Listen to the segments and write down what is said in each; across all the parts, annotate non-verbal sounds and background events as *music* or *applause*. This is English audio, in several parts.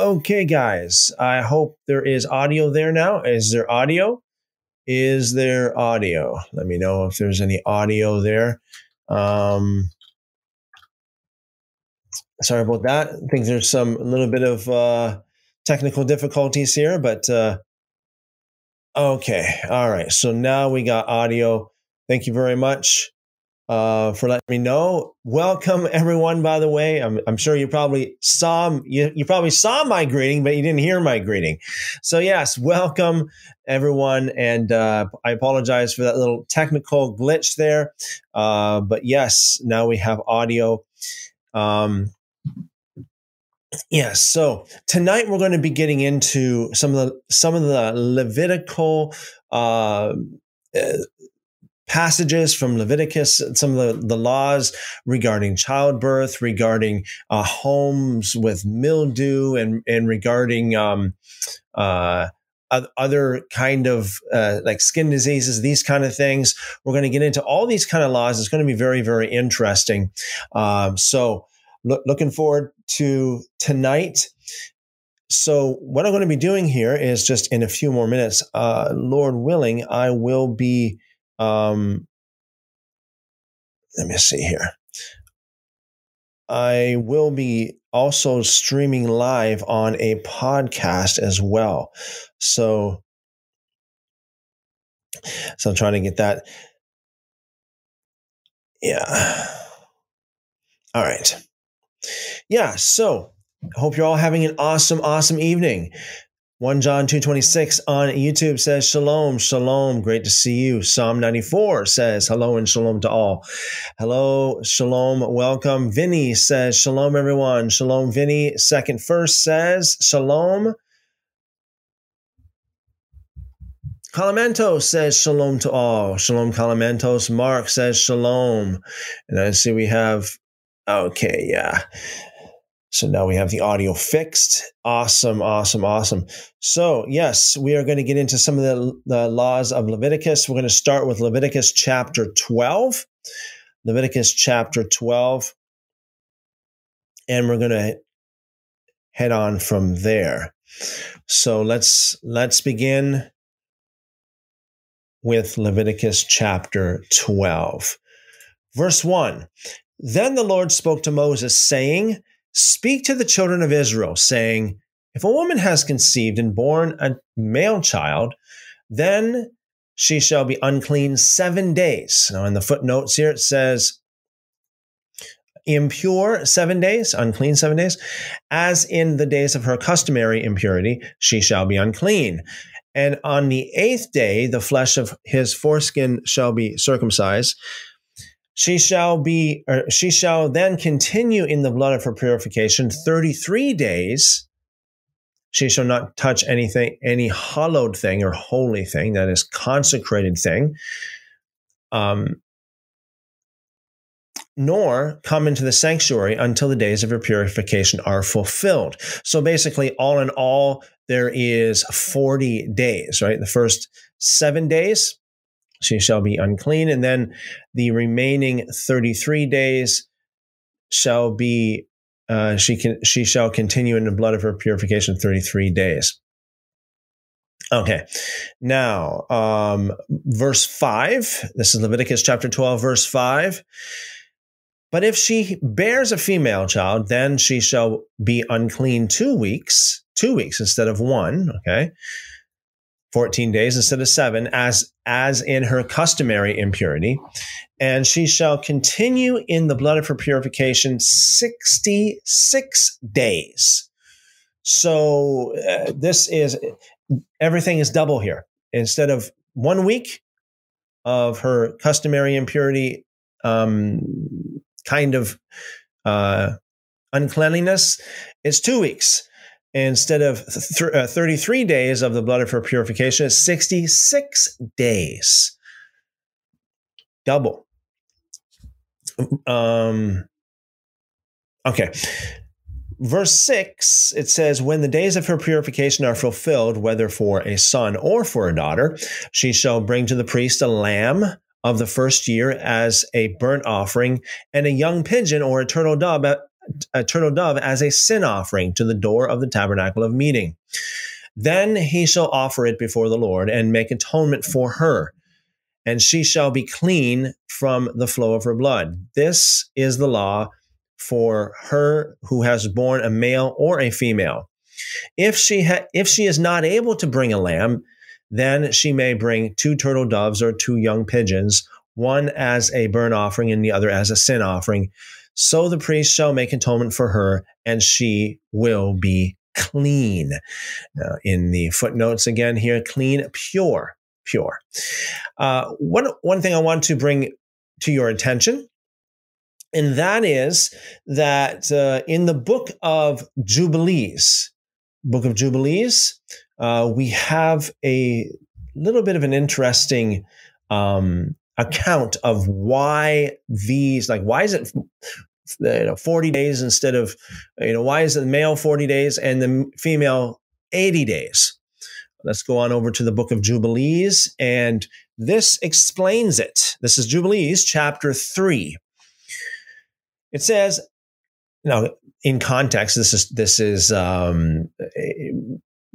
Okay, guys, I hope there is audio there now. Is there audio? Is there audio? Let me know if there's any audio there. Um, sorry about that. I think there's some a little bit of uh, technical difficulties here, but uh, okay. All right. So now we got audio. Thank you very much uh, for letting me know. Welcome, everyone. By the way, I'm, I'm sure you probably saw you, you probably saw my greeting, but you didn't hear my greeting. So yes, welcome everyone, and uh, I apologize for that little technical glitch there. Uh, but yes, now we have audio. Um, Yes. So tonight we're going to be getting into some of the some of the Levitical uh, uh, passages from Leviticus, some of the, the laws regarding childbirth, regarding uh, homes with mildew, and and regarding um, uh, other kind of uh, like skin diseases, these kind of things. We're going to get into all these kind of laws. It's going to be very very interesting. Um, so lo- looking forward to tonight. So, what I'm going to be doing here is just in a few more minutes, uh, Lord willing, I will be um, let me see here. I will be also streaming live on a podcast as well. So, so I'm trying to get that. Yeah. All right. Yeah. So, hope you're all having an awesome, awesome evening. 1 John 2.26 on YouTube says, Shalom, shalom, great to see you. Psalm 94 says, hello and shalom to all. Hello, shalom, welcome. Vinny says, shalom, everyone. Shalom, Vinny. Second first says, shalom. Calamentos says shalom to all. Shalom, Calamentos. Mark says shalom. And I see we have, okay, yeah. So now we have the audio fixed. Awesome, awesome, awesome. So, yes, we are going to get into some of the, the laws of Leviticus. We're going to start with Leviticus chapter 12. Leviticus chapter 12. And we're going to head on from there. So let's let's begin with Leviticus chapter 12. Verse 1. Then the Lord spoke to Moses saying, Speak to the children of Israel, saying, If a woman has conceived and born a male child, then she shall be unclean seven days. Now, in the footnotes here, it says, impure seven days, unclean seven days, as in the days of her customary impurity, she shall be unclean. And on the eighth day, the flesh of his foreskin shall be circumcised she shall be or she shall then continue in the blood of her purification 33 days. She shall not touch anything any hallowed thing or holy thing that is consecrated thing um, nor come into the sanctuary until the days of her purification are fulfilled. So basically all in all there is 40 days right? The first seven days she shall be unclean. And then the remaining 33 days shall be, uh, she can, she shall continue in the blood of her purification 33 days. Okay. Now, um, verse 5, this is Leviticus chapter 12, verse 5. But if she bears a female child, then she shall be unclean two weeks, two weeks instead of one. Okay. 14 days instead of seven, as, as in her customary impurity. And she shall continue in the blood of her purification 66 days. So uh, this is, everything is double here. Instead of one week of her customary impurity, um, kind of uh, uncleanliness, it's two weeks instead of th- uh, 33 days of the blood her purification, is 66 days. Double. Um, okay. Verse 6, it says, When the days of her purification are fulfilled, whether for a son or for a daughter, she shall bring to the priest a lamb of the first year as a burnt offering, and a young pigeon or a turtle dove Uh, a turtle dove as a sin offering to the door of the tabernacle of meeting. Then he shall offer it before the Lord and make atonement for her, and she shall be clean from the flow of her blood. This is the law for her who has borne a male or a female. If she ha- if she is not able to bring a lamb, then she may bring two turtle doves or two young pigeons, one as a burnt offering and the other as a sin offering. So the priest shall make atonement for her, and she will be clean. Uh, in the footnotes again here, clean, pure, pure. Uh, one one thing I want to bring to your attention and that is that uh, in the book of Jubilees, book of Jubilees, uh, we have a little bit of an interesting um, account of why these, like, why is it you know, 40 days instead of, you know, why is the male 40 days and the female 80 days? Let's go on over to the book of Jubilees, and this explains it. This is Jubilees chapter 3. It says, now in context, this is this is um,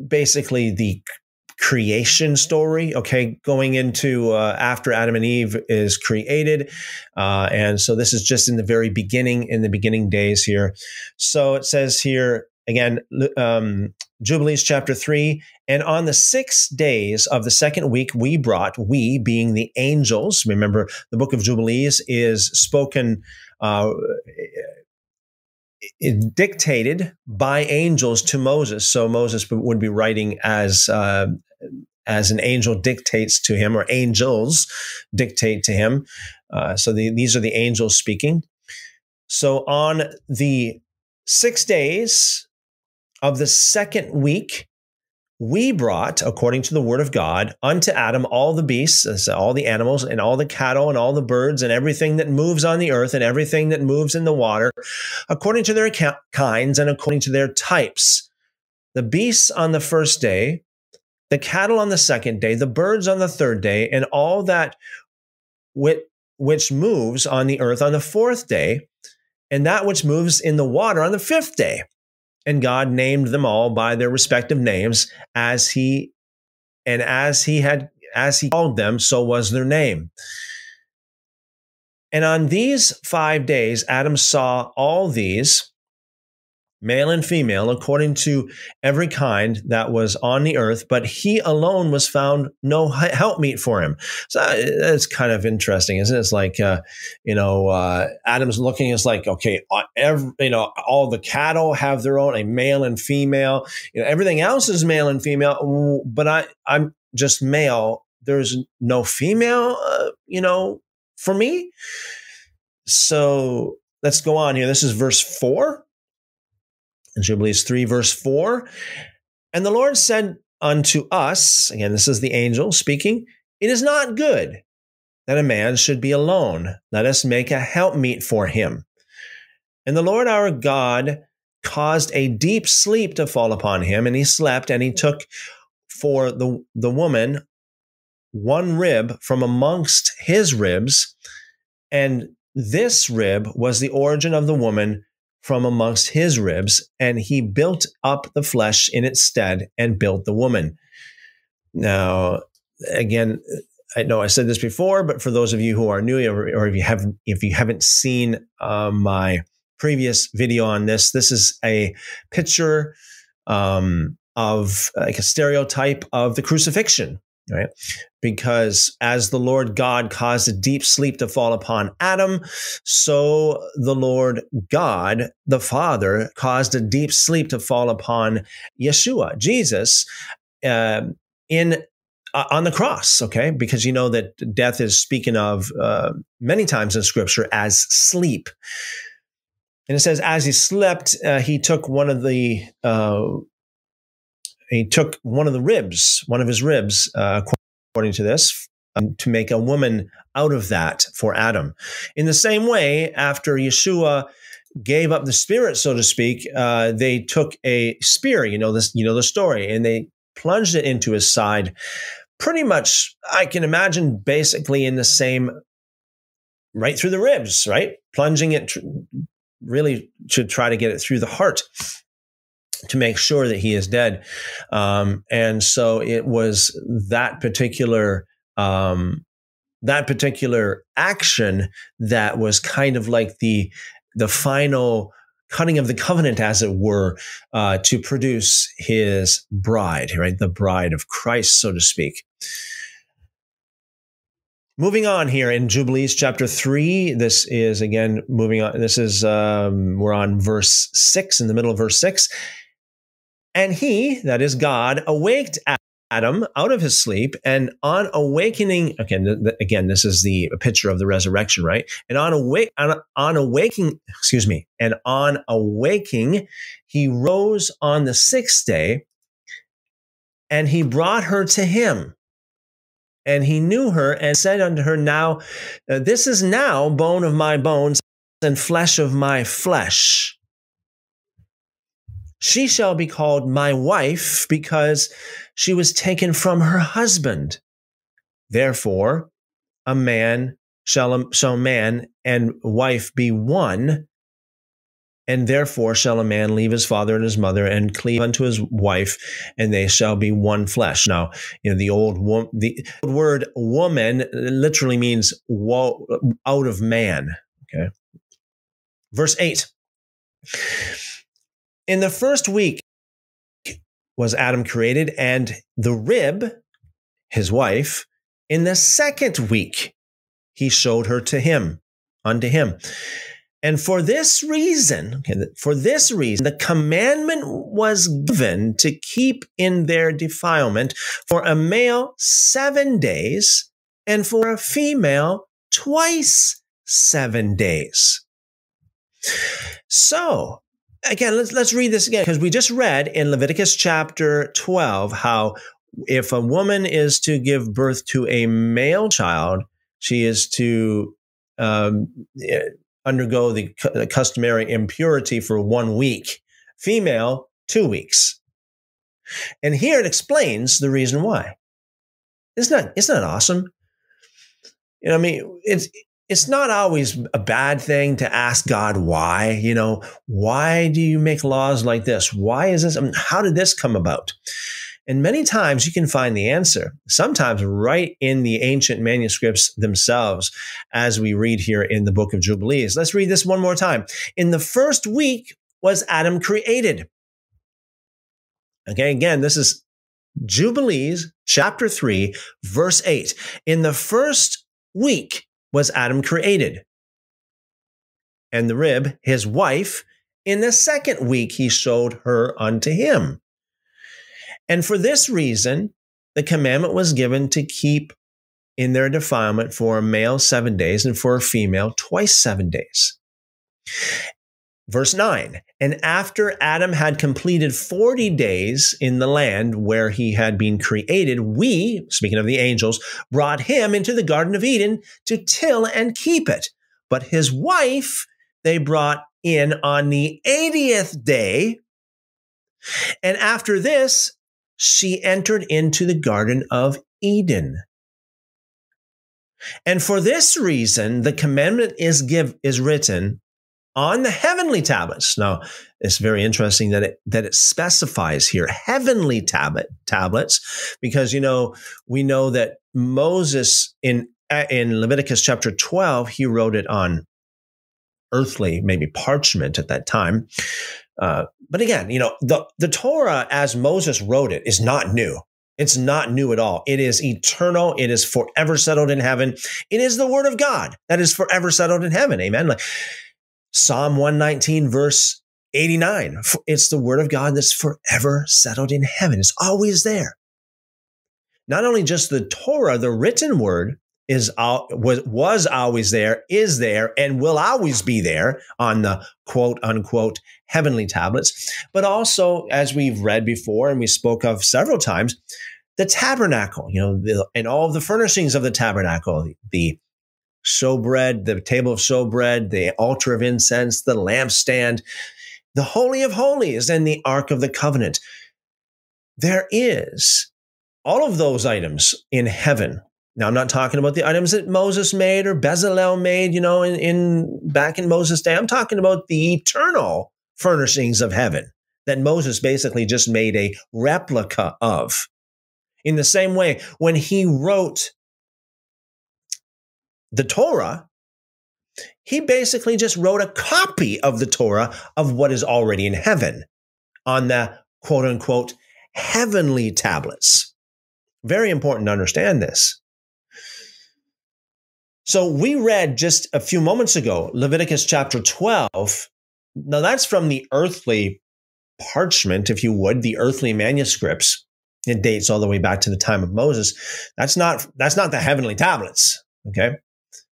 basically the creation story okay? Going into uh, after adam and eve is created uh, and so this is just in the very beginning in the beginning days here. So it says here again um, jubilees chapter 3 and on the six days of the second week we brought we being the angels remember the book of jubilees is spoken uh, dictated by angels to Moses. So Moses would be writing as uh, as an angel dictates to him, or angels dictate to him. Uh, so the, these are the angels speaking. So on the six days of the second week, we brought, according to the word of God, unto Adam all the beasts, uh, all the animals, and all the cattle, and all the birds, and everything that moves on the earth, and everything that moves in the water, according to their kinds and according to their types. The beasts on the first day, the cattle on the second day, the birds on the third day, and all that which moves on the earth on the fourth day, and that which moves in the water on the fifth day. And God named them all by their respective names as he and as he had as he called them, so was their name. And on these five days, Adam saw all these, male and female, according to every kind that was on the earth, but he alone was found no helpmeet for him. So it's kind of interesting, isn't it? It's like, uh, you know, uh, Adam's looking, it's like, okay, uh, every, you know, all the cattle have their own, a male and female, you know, everything else is male and female, but I, I'm just male. There's no female, uh, you know, for me. So let's go on here. This is verse four in Jubilees 3, verse 4. And the Lord said unto us, again, this is the angel speaking, it is not good that a man should be alone. Let us make a helpmeet for him. And the Lord our God caused a deep sleep to fall upon him, and he slept, and he took for the, the woman one rib from amongst his ribs, and this rib was the origin of the woman from amongst his ribs, and he built up the flesh in its stead and built the woman. Now, again, I know I said this before, but for those of you who are new, or, if you have if you haven't seen uh, my previous video on this, this is a picture um, of like a stereotype of the crucifixion right? Because as the Lord God caused a deep sleep to fall upon Adam, so the Lord God, the Father, caused a deep sleep to fall upon Yeshua, Jesus, uh, in on the cross. Okay, because you know that death is speaking of uh, many times in Scripture as sleep. And it says, as he slept, uh, he took one of the uh, he took one of the ribs, one of his ribs, uh, according to this, um, to make a woman out of that for Adam. In the same way, after Yeshua gave up the spirit, so to speak, uh, they took a spear. You know this. You know the story, and they plunged it into his side. Pretty much, I can imagine, basically in the same, right through the ribs, right, plunging it really should try to get it through the heart to make sure that he is dead. Um, and so it was that particular um, that particular action that was kind of like the the final cutting of the covenant, as it were, uh, to produce his bride, right? The bride of Christ, so to speak. Moving on here in Jubilees chapter three, this is again moving on. This is, um, we're on verse six, in the middle of verse six. And he, that is God, awaked Adam out of his sleep, and on awakening, again, again, this is the picture of the resurrection, right? And on awake, on, on awaking, excuse me, and on awaking, he rose on the sixth day, and he brought her to him and he knew her and said unto her, Now, uh, this is now bone of my bones and flesh of my flesh. She shall be called my wife because she was taken from her husband. Therefore, a man shall, shall man and wife be one, and therefore shall a man leave his father and his mother and cleave unto his wife, and they shall be one flesh. Now, you know, the old wo- the word woman literally means wo- out of man. Okay. Verse 8. In the first week was Adam created, and the rib, his wife, in the second week, he showed her to him, unto him. And for this reason, for this reason, the commandment was given to keep in their defilement for a male seven days and for a female twice seven days. So, again, let's, let's read this again because we just read in Leviticus chapter 12 how if a woman is to give birth to a male child, she is to um, undergo the, customary impurity for one week, female, two weeks. And here it explains the reason why. Isn't that, isn't that awesome? You know, I mean, it's, it's not always a bad thing to ask God why, you know, why do you make laws like this? Why is this? I mean, how did this come about? And many times you can find the answer, sometimes right in the ancient manuscripts themselves, as we read here in the book of Jubilees. Let's read this one more time. In the first week was Adam created. Okay, again, this is Jubilees chapter 3, verse 8. In the first week was Adam created. And the rib, his wife, in the second week he showed her unto him. And for this reason, the commandment was given to keep in their defilement for a male seven days and for a female twice seven days. Verse 9, and after Adam had completed 40 days in the land where he had been created, we, speaking of the angels, brought him into the Garden of Eden to till and keep it. But his wife they brought in on the 80th day. And after this, she entered into the Garden of Eden. And for this reason, the commandment is give is written on the heavenly tablets. Now, it's very interesting that it that it specifies here heavenly tablet tablets, because you know we know that Moses in in Leviticus chapter twelve he wrote it on earthly, maybe parchment at that time. Uh, but again, you know, the, the Torah as Moses wrote it is not new. It's not new at all. It is eternal. It is forever settled in heaven. It is the word of God that is forever settled in heaven. Amen. Like Psalm 119, verse 89. It's the word of God that's forever settled in heaven. It's always there. Not only just the Torah, the written word, is was always there, is there, and will always be there on the quote unquote heavenly tablets. But also, as we've read before and we spoke of several times, the tabernacle, you know, the, and all of the furnishings of the tabernacle, the, the showbread, the table of showbread, the altar of incense, the lampstand, the holy of holies, and the ark of the covenant. There is all of those items in heaven Now, I'm not talking about the items that Moses made or Bezalel made, you know, in, in back in Moses' day. I'm talking about the eternal furnishings of heaven that Moses basically just made a replica of. In the same way, when he wrote the Torah, he basically just wrote a copy of the Torah of what is already in heaven on the quote unquote heavenly tablets. Very important to understand this. So we read just a few moments ago Leviticus chapter 12. Now that's from the earthly parchment, if you would, the earthly manuscripts. It dates all the way back to the time of Moses. That's not that's not the heavenly tablets. Okay.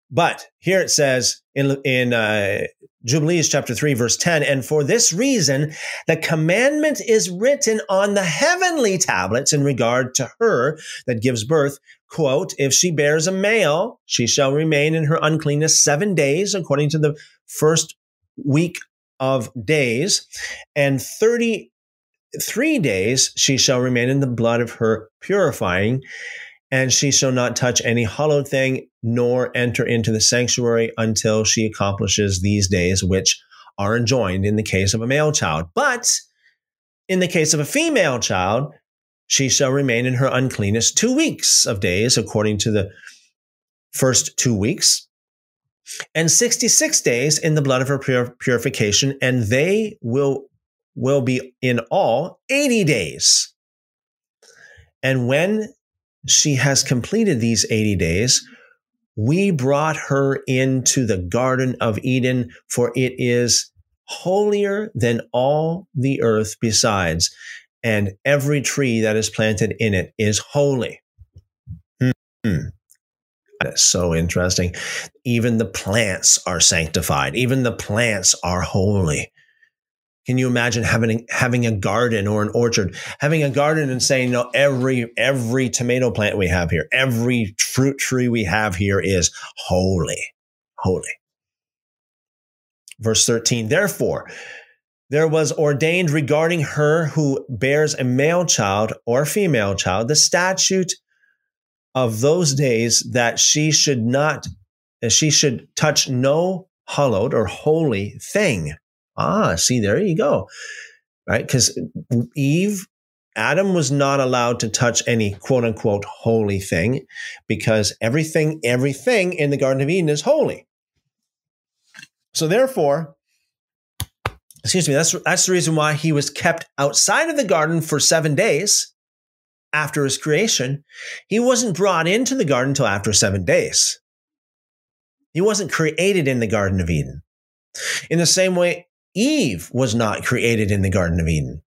But here it says in, in uh, Jubilees chapter 3, verse 10, and for this reason, the commandment is written on the heavenly tablets in regard to her that gives birth. Quote, if she bears a male, she shall remain in her uncleanness seven days, according to the first week of days, and 33 days she shall remain in the blood of her purifying and she shall not touch any hallowed thing, nor enter into the sanctuary until she accomplishes these days, which are enjoined in the case of a male child. But in the case of a female child, she shall remain in her uncleanness two weeks of days, according to the first two weeks, and 66 days in the blood of her pur- purification, and they will, will be in all 80 days. And when she has completed these 80 days, we brought her into the Garden of Eden, for it is holier than all the earth besides, and every tree that is planted in it is holy. Hmm. That is so interesting. Even the plants are sanctified, even the plants are holy. Can you imagine having having a garden or an orchard, having a garden and saying, no, every every tomato plant we have here, every fruit tree we have here is holy, holy. Verse 13, therefore, there was ordained regarding her who bears a male child or female child the statute of those days that she should not, she should touch no hallowed or holy thing Ah, see, there you go. Right? Because Eve, Adam was not allowed to touch any quote unquote holy thing because everything, everything in the Garden of Eden is holy. So therefore, excuse me, that's, that's the reason why he was kept outside of the garden for seven days after his creation. He wasn't brought into the garden until after seven days. He wasn't created in the Garden of Eden. In the same way, Eve was not created in the Garden of Eden.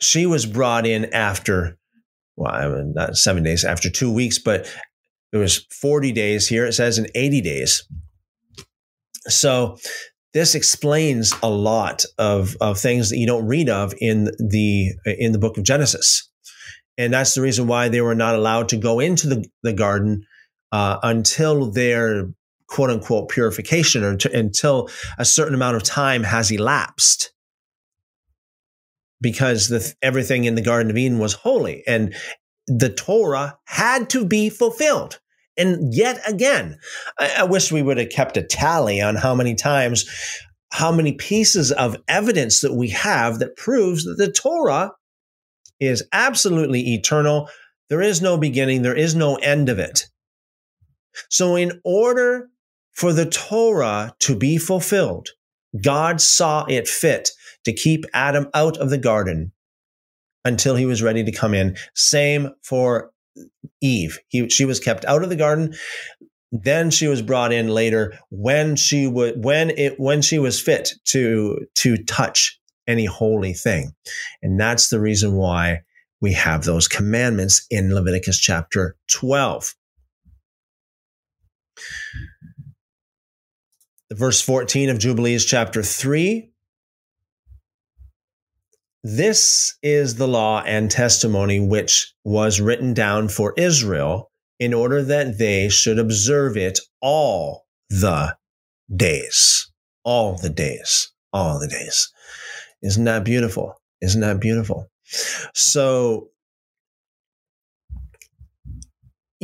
She was brought in after, well, I mean, not seven days, after two weeks, but it was 40 days here. It says in 80 days. So this explains a lot of, of things that you don't read of in the in the book of Genesis. And that's the reason why they were not allowed to go into the, the garden uh, until their quote unquote purification or until a certain amount of time has elapsed because the, everything in the Garden of Eden was holy and the Torah had to be fulfilled. And yet again, I, I wish we would have kept a tally on how many times, how many pieces of evidence that we have that proves that the Torah is absolutely eternal. There is no beginning, there is no end of it. So, in order for the Torah to be fulfilled, God saw it fit to keep Adam out of the garden until he was ready to come in. Same for Eve. He, she was kept out of the garden. Then she was brought in later when she would when it when she was fit to to touch any holy thing. And that's the reason why we have those commandments in Leviticus chapter 12 verse 14 of Jubilees chapter 3. This is the law and testimony which was written down for Israel in order that they should observe it all the days. All the days. All the days. Isn't that beautiful? Isn't that beautiful? So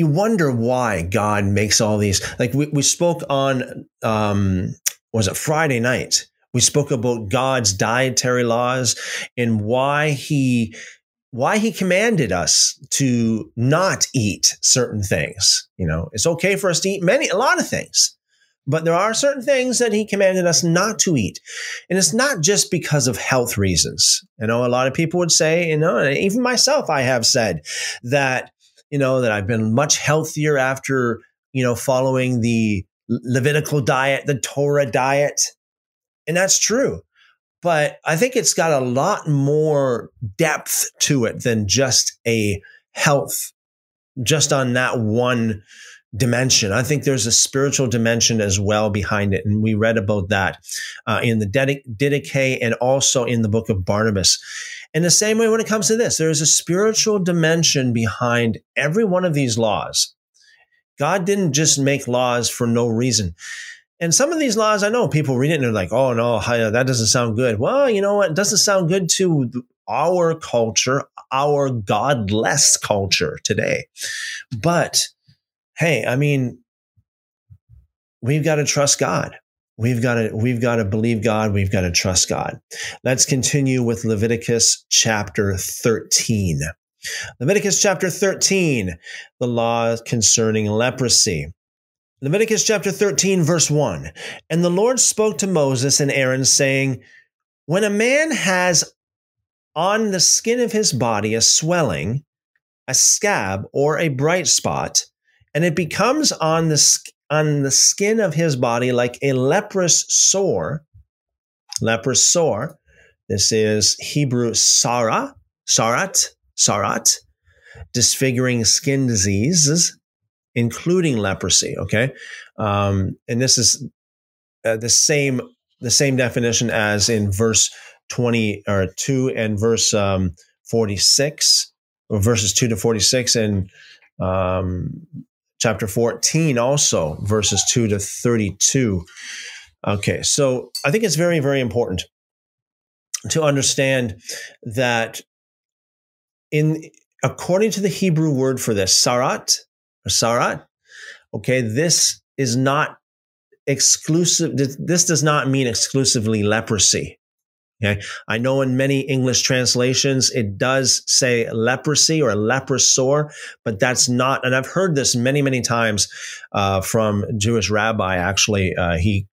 you wonder why God makes all these. Like we, we spoke on, um, was it Friday night? We spoke about God's dietary laws and why he why he commanded us to not eat certain things. You know, it's okay for us to eat many a lot of things. But there are certain things that he commanded us not to eat. And it's not just because of health reasons. You know, a lot of people would say, you know, even myself, I have said that, you know, that I've been much healthier after, you know, following the Levitical diet, the Torah diet. And that's true. But I think it's got a lot more depth to it than just a health, just on that one dimension. I think there's a spiritual dimension as well behind it. And we read about that uh, in the Didache and also in the book of Barnabas. In the same way, when it comes to this, there's a spiritual dimension behind every one of these laws. God didn't just make laws for no reason. And some of these laws, I know people read it and they're like, oh, no, uh, that doesn't sound good. Well, you know what? It doesn't sound good to our culture, our godless culture today. But hey, I mean, we've got to trust God. We've got to we've got to believe God. We've got to trust God. Let's continue with Leviticus chapter 13. Leviticus chapter 13, the law concerning leprosy. Leviticus chapter 13, verse 1. And the Lord spoke to Moses and Aaron, saying, When a man has on the skin of his body a swelling, a scab, or a bright spot, and it becomes on the on the skin of his body like a leprous sore. Leprous sore. This is Hebrew sarah, sarat, sarat, disfiguring skin diseases, including leprosy. Okay, um, and this is uh, the same the same definition as in verse twenty or two and verse um, forty six, or verses two to forty six, and um, chapter 14 also verses 2 to 32 okay so i think it's very very important to understand that in according to the hebrew word for this sarat or sarat okay this is not exclusive this does not mean exclusively leprosy Okay. I know in many English translations, it does say leprosy or leprous sore, but that's not, and I've heard this many, many times uh, from Jewish rabbi. Actually, uh, he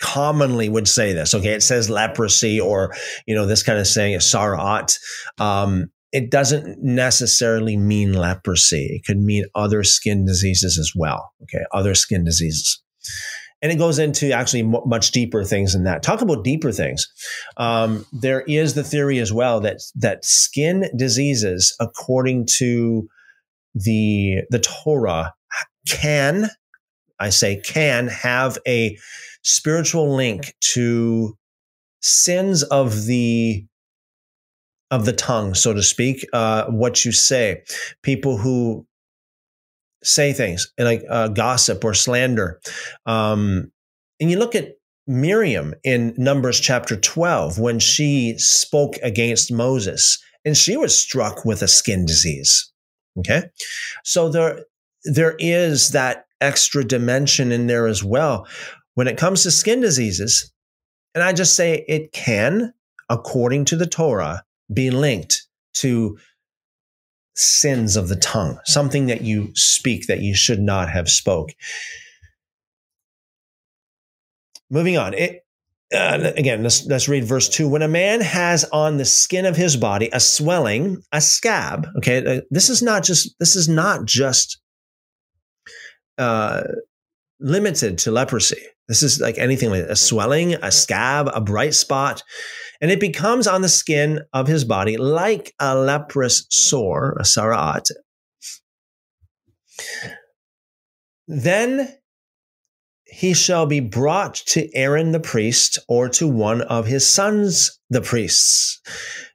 commonly would say this. Okay. It says leprosy or, you know, this kind of saying, sarat. Um, it doesn't necessarily mean leprosy. It could mean other skin diseases as well. Okay. Other skin diseases and it goes into actually m- much deeper things than that. Talk about deeper things. Um, there is the theory as well that that skin diseases, according to the the Torah, can I say can have a spiritual link to sins of the of the tongue, so to speak. Uh, what you say, people who say things like uh, gossip or slander. Um, and you look at Miriam in Numbers chapter 12 when she spoke against Moses and she was struck with a skin disease. Okay. So there, there is that extra dimension in there as well. When it comes to skin diseases, and I just say it can, according to the Torah, be linked to sins of the tongue, something that you speak that you should not have spoke. Moving on. It, uh, again, let's, let's read verse two. When a man has on the skin of his body a swelling, a scab. Okay, uh, this is not just this is not just uh, limited to leprosy. This is like anything like a swelling, a scab, a bright spot and it becomes on the skin of his body like a leprous sore, a sarat. Then he shall be brought to Aaron the priest or to one of his sons, the priests.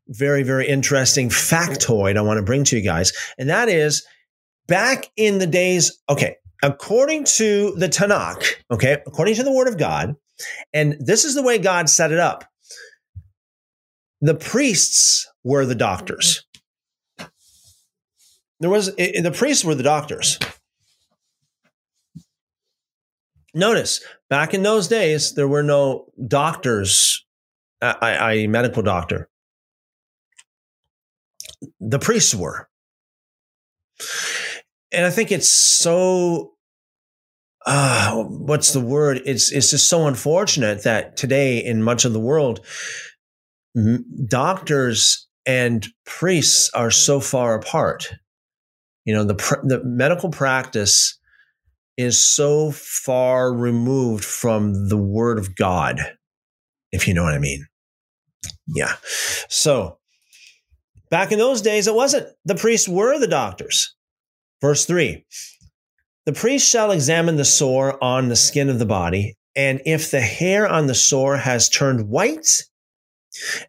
Very, very interesting factoid I want to bring to you guys. And that is back in the days, okay, according to the Tanakh, okay, according to the word of God, and this is the way God set it up the priests were the doctors. there was it, the priests were the doctors. Notice back in those days, there were no doctors, a medical doctor. The priests were. And I think it's so uh, what's the word? It's it's just so unfortunate that today in much of the world, m- doctors and priests are so far apart. You know, the pr- the medical practice is so far removed from the word of God, if you know what I mean. Yeah. So back in those days, it wasn't. The priests were the doctors. Verse 3 the priest shall examine the sore on the skin of the body, and if the hair on the sore has turned white,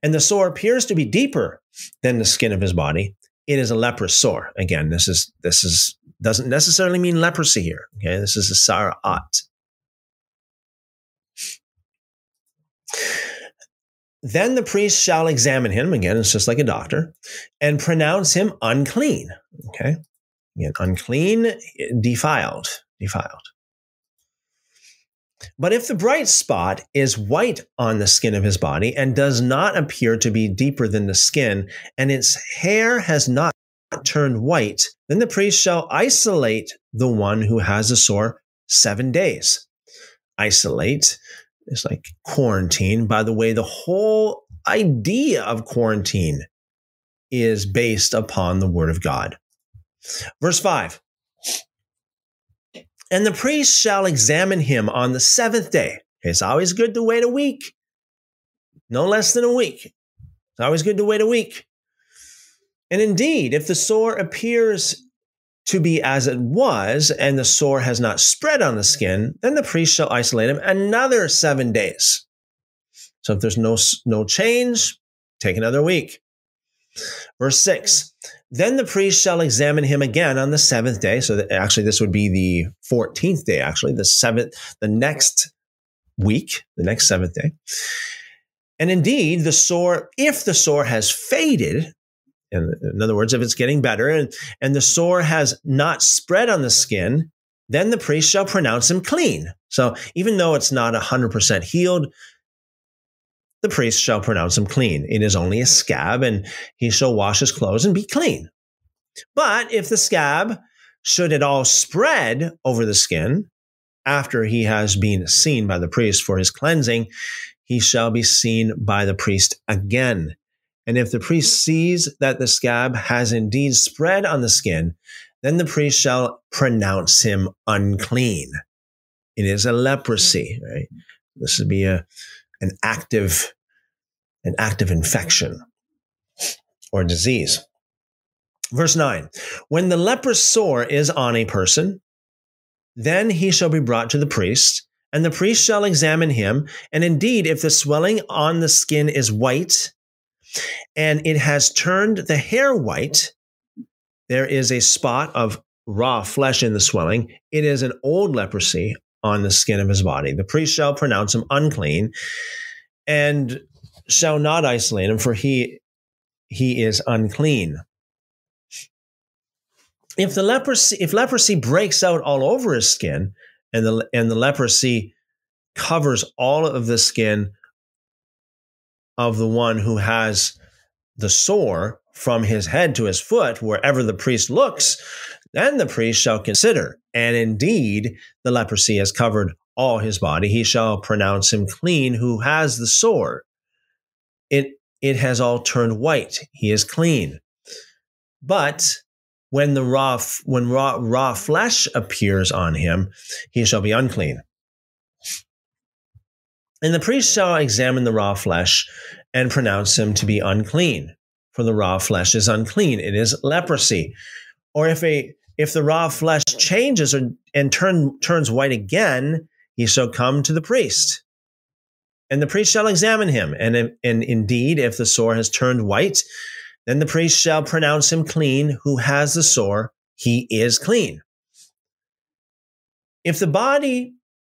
and the sore appears to be deeper than the skin of his body, it is a leprous sore. Again, this is this is doesn't necessarily mean leprosy here. Okay, this is a sara'at. Then the priest shall examine him again. It's just like a doctor, and pronounce him unclean. Okay, Again, unclean, defiled, defiled. But if the bright spot is white on the skin of his body and does not appear to be deeper than the skin, and its hair has not turned white, then the priest shall isolate the one who has a sore seven days. Isolate is like quarantine. By the way, the whole idea of quarantine is based upon the word of God. Verse 5 And the priest shall examine him on the seventh day. It's always good to wait a week, no less than a week. It's always good to wait a week. And indeed, if the sore appears to be as it was, and the sore has not spread on the skin, then the priest shall isolate him another seven days. So if there's no, no change, take another week. Verse 6 Then the priest shall examine him again on the seventh day. So actually, this would be the 14th day, actually, the seventh, the next week, the next seventh day. And indeed, the sore, if the sore has faded, in, in other words, if it's getting better and, and the sore has not spread on the skin, then the priest shall pronounce him clean. So even though it's not 100% healed, the priest shall pronounce him clean. It is only a scab, and he shall wash his clothes and be clean. But if the scab should at all spread over the skin after he has been seen by the priest for his cleansing, he shall be seen by the priest again. And if the priest sees that the scab has indeed spread on the skin, then the priest shall pronounce him unclean. It is a leprosy, right? This would be a an active, an active infection or disease. Verse 9 When the leprous sore is on a person, then he shall be brought to the priest, and the priest shall examine him. And indeed, if the swelling on the skin is white, and it has turned the hair white, there is a spot of raw flesh in the swelling. It is an old leprosy, on the skin of his body. The priest shall pronounce him unclean and shall not isolate him, for he he is unclean. If the leprosy, if leprosy breaks out all over his skin, and the and the leprosy covers all of the skin of the one who has the sore from his head to his foot, wherever the priest looks, then the priest shall consider, and indeed the leprosy has covered all his body. He shall pronounce him clean who has the sore. It, it has all turned white. He is clean. But when the raw, when raw, raw flesh appears on him, he shall be unclean. And the priest shall examine the raw flesh and pronounce him to be unclean for the raw flesh is unclean. It is leprosy. Or if a if the raw flesh changes or, and turn, turns white again, he shall come to the priest. And the priest shall examine him. And, and indeed, if the sore has turned white, then the priest shall pronounce him clean who has the sore. He is clean. If the body,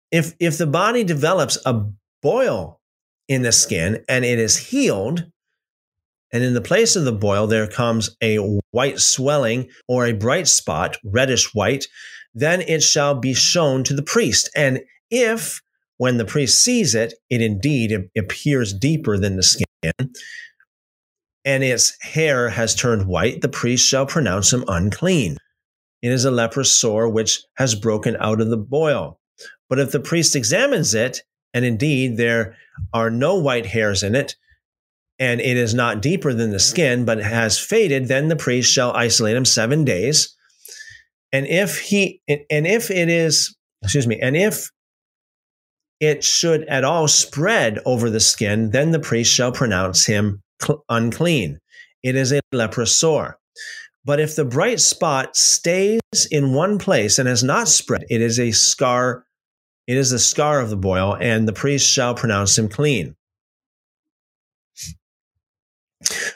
if, if the body develops a boil in the skin and it is healed, and in the place of the boil there comes a white swelling or a bright spot, reddish white, then it shall be shown to the priest. And if, when the priest sees it, it indeed appears deeper than the skin, and its hair has turned white, the priest shall pronounce him unclean. It is a leprous sore which has broken out of the boil. But if the priest examines it, and indeed there are no white hairs in it, and it is not deeper than the skin, but has faded, then the priest shall isolate him seven days. And if he and if it is, excuse me, and if it should at all spread over the skin, then the priest shall pronounce him unclean. It is a leprous sore. But if the bright spot stays in one place and has not spread, it is a scar. It is the scar of the boil, and the priest shall pronounce him clean.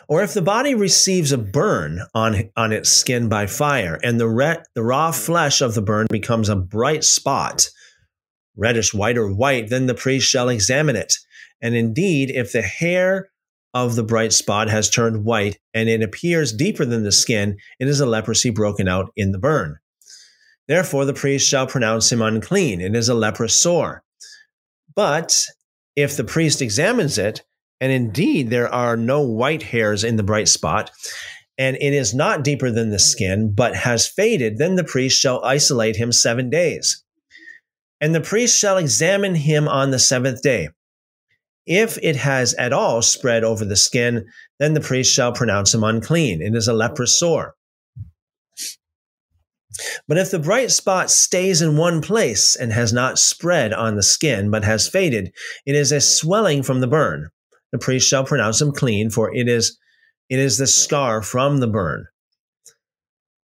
Or if the body receives a burn on, on its skin by fire, and the, re- the raw flesh of the burn becomes a bright spot, reddish white or white, then the priest shall examine it. And indeed, if the hair of the bright spot has turned white and it appears deeper than the skin, it is a leprosy broken out in the burn. Therefore, the priest shall pronounce him unclean. It is a leprous sore. But if the priest examines it, and indeed there are no white hairs in the bright spot, and it is not deeper than the skin, but has faded, then the priest shall isolate him seven days. And the priest shall examine him on the seventh day. If it has at all spread over the skin, then the priest shall pronounce him unclean. It is a leprous sore. But if the bright spot stays in one place and has not spread on the skin, but has faded, it is a swelling from the burn. The priest shall pronounce him clean, for it is it is the scar from the burn.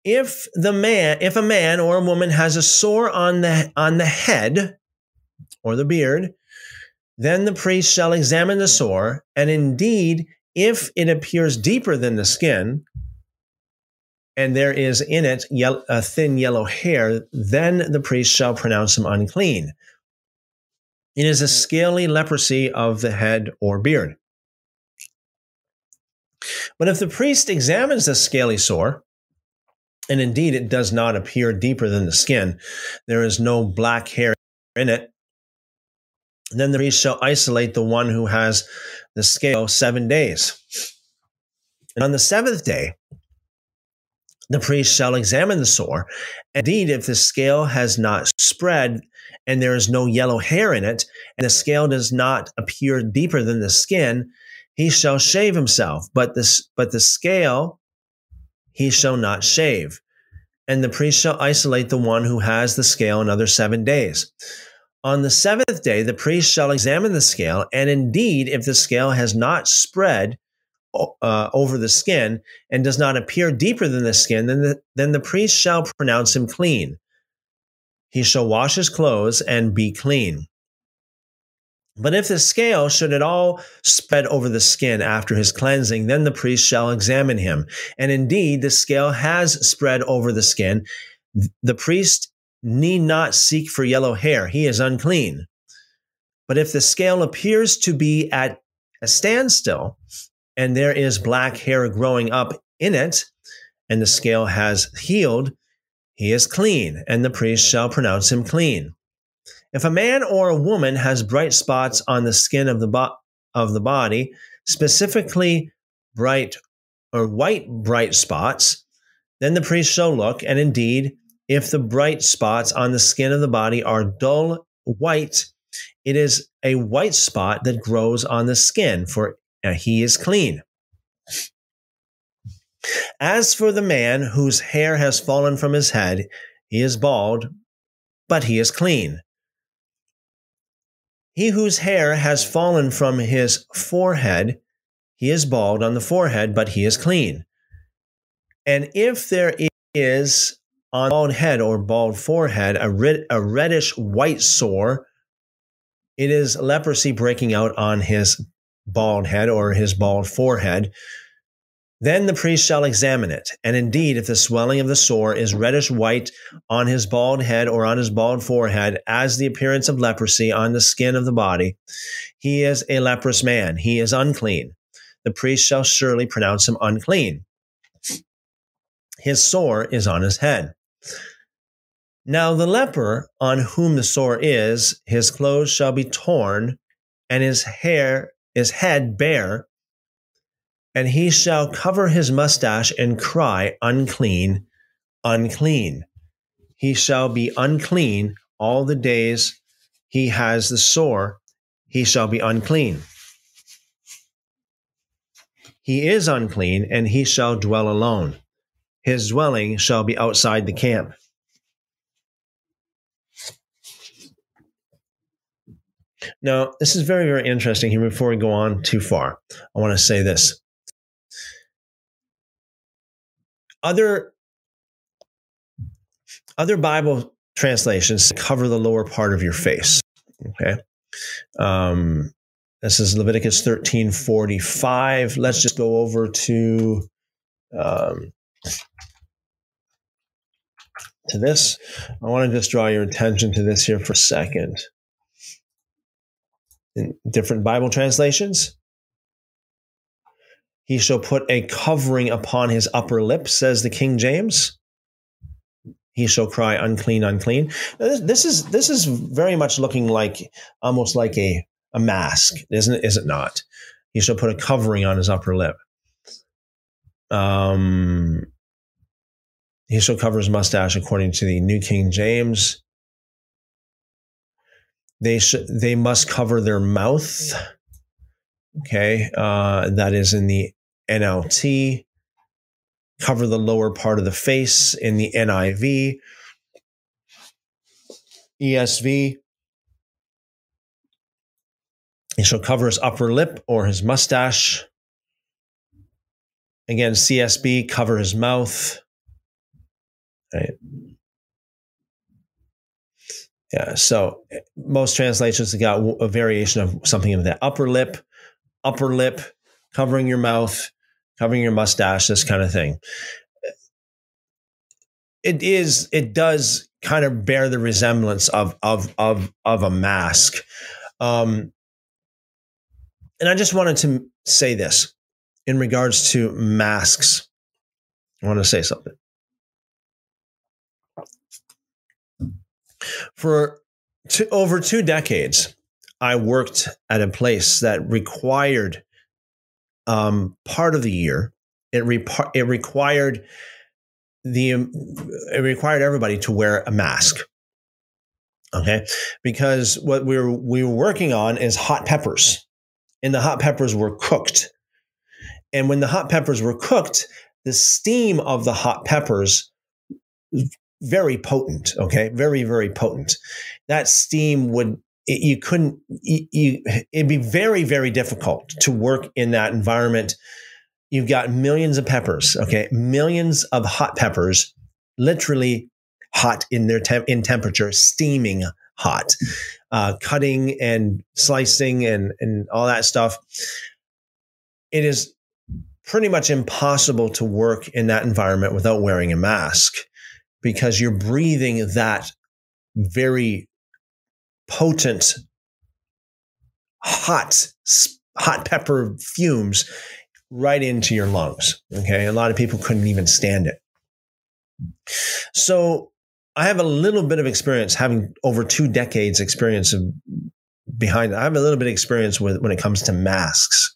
If the man, if a man or a woman has a sore on the on the head or the beard, then the priest shall examine the sore, and indeed, if it appears deeper than the skin, and there is in it a thin yellow hair, then the priest shall pronounce him unclean. It is a scaly leprosy of the head or beard. But if the priest examines the scaly sore, and indeed it does not appear deeper than the skin, there is no black hair in it, then the priest shall isolate the one who has the scale seven days. And on the seventh day, the priest shall examine the sore. And indeed, if the scale has not spread and there is no yellow hair in it, and the scale does not appear deeper than the skin, he shall shave himself. But this, but the scale he shall not shave. And the priest shall isolate the one who has the scale another seven days. On the seventh day, the priest shall examine the scale, and indeed, if the scale has not spread uh, over the skin and does not appear deeper than the skin, then the, then the priest shall pronounce him clean. He shall wash his clothes and be clean. But if the scale should at all spread over the skin after his cleansing, then the priest shall examine him. And indeed, the scale has spread over the skin. The priest need not seek for yellow hair. He is unclean. But if the scale appears to be at a standstill and there is black hair growing up in it, and the scale has healed, he is clean, and the priest shall pronounce him clean. If a man or a woman has bright spots on the skin of the, bo- of the body, specifically bright or white bright spots, then the priest shall look, and indeed if the bright spots on the skin of the body are dull white, it is a white spot that grows on the skin, for uh, he is clean. As for the man whose hair has fallen from his head, he is bald, but he is clean. He whose hair has fallen from his forehead, he is bald on the forehead, but he is clean. And if there is on bald head or bald forehead, a, red, a reddish white sore. It is leprosy breaking out on his bald head or his bald forehead. Then the priest shall examine it. And indeed, if the swelling of the sore is reddish white on his bald head or on his bald forehead, as the appearance of leprosy on the skin of the body, he is a leprous man. He is unclean. the priest shall surely pronounce him unclean. His sore is on his head. Now the leper on whom the sore is, his clothes shall be torn, and his hair, his head bare, and he shall cover his mustache and cry, Unclean, unclean. He shall be unclean all the days he has the sore, he shall be unclean. He is unclean, and he shall dwell alone. His dwelling shall be outside the camp. Now, this is very, very interesting here. Before we go on too far, I want to say this. Other other Bible translations cover the lower part of your face. Okay. Um, this is Leviticus 13 45. Let's just go over to um, to this. I want to just draw your attention to this here for a second. In different Bible translations, he shall put a covering upon his upper lip, says the King James. He shall cry, unclean, unclean. This is this is very much looking like almost like a, a mask, isn't it? Is it not? He shall put a covering on his upper lip. Um, he shall cover his mustache according to the New King James. They sh- they must cover their mouth. Okay, uh, that is in the NLT. Cover the lower part of the face in the NIV. ESV. He shall cover his upper lip or his mustache. Again, CSB, cover his mouth. Right. Yeah. So most translations have got a variation of something in the upper lip, upper lip, covering your mouth, covering your mustache, this kind of thing. It is. It does kind of bear the resemblance of of of of a mask. Um, and I just wanted to say this in regards to masks. I want to say something. For two, over two decades, I worked at a place that required um, part of the year. It, re- it required the it required everybody to wear a mask. Okay, because what we were we were working on is hot peppers, and the hot peppers were cooked. And when the hot peppers were cooked, the steam of the hot peppers very potent. Okay, very very potent. That steam would it, you couldn't you, you, it'd be very very difficult to work in that environment. You've got millions of peppers. Okay, millions of hot peppers, literally hot in their in temperature, steaming hot, uh, cutting and slicing and and all that stuff. It is pretty much impossible to work in that environment without wearing a mask because you're breathing that very potent hot hot pepper fumes right into your lungs okay? A lot of people couldn't even stand it. So i have a little bit of experience having over two decades experience of behind i have a little bit of experience with when it comes to masks.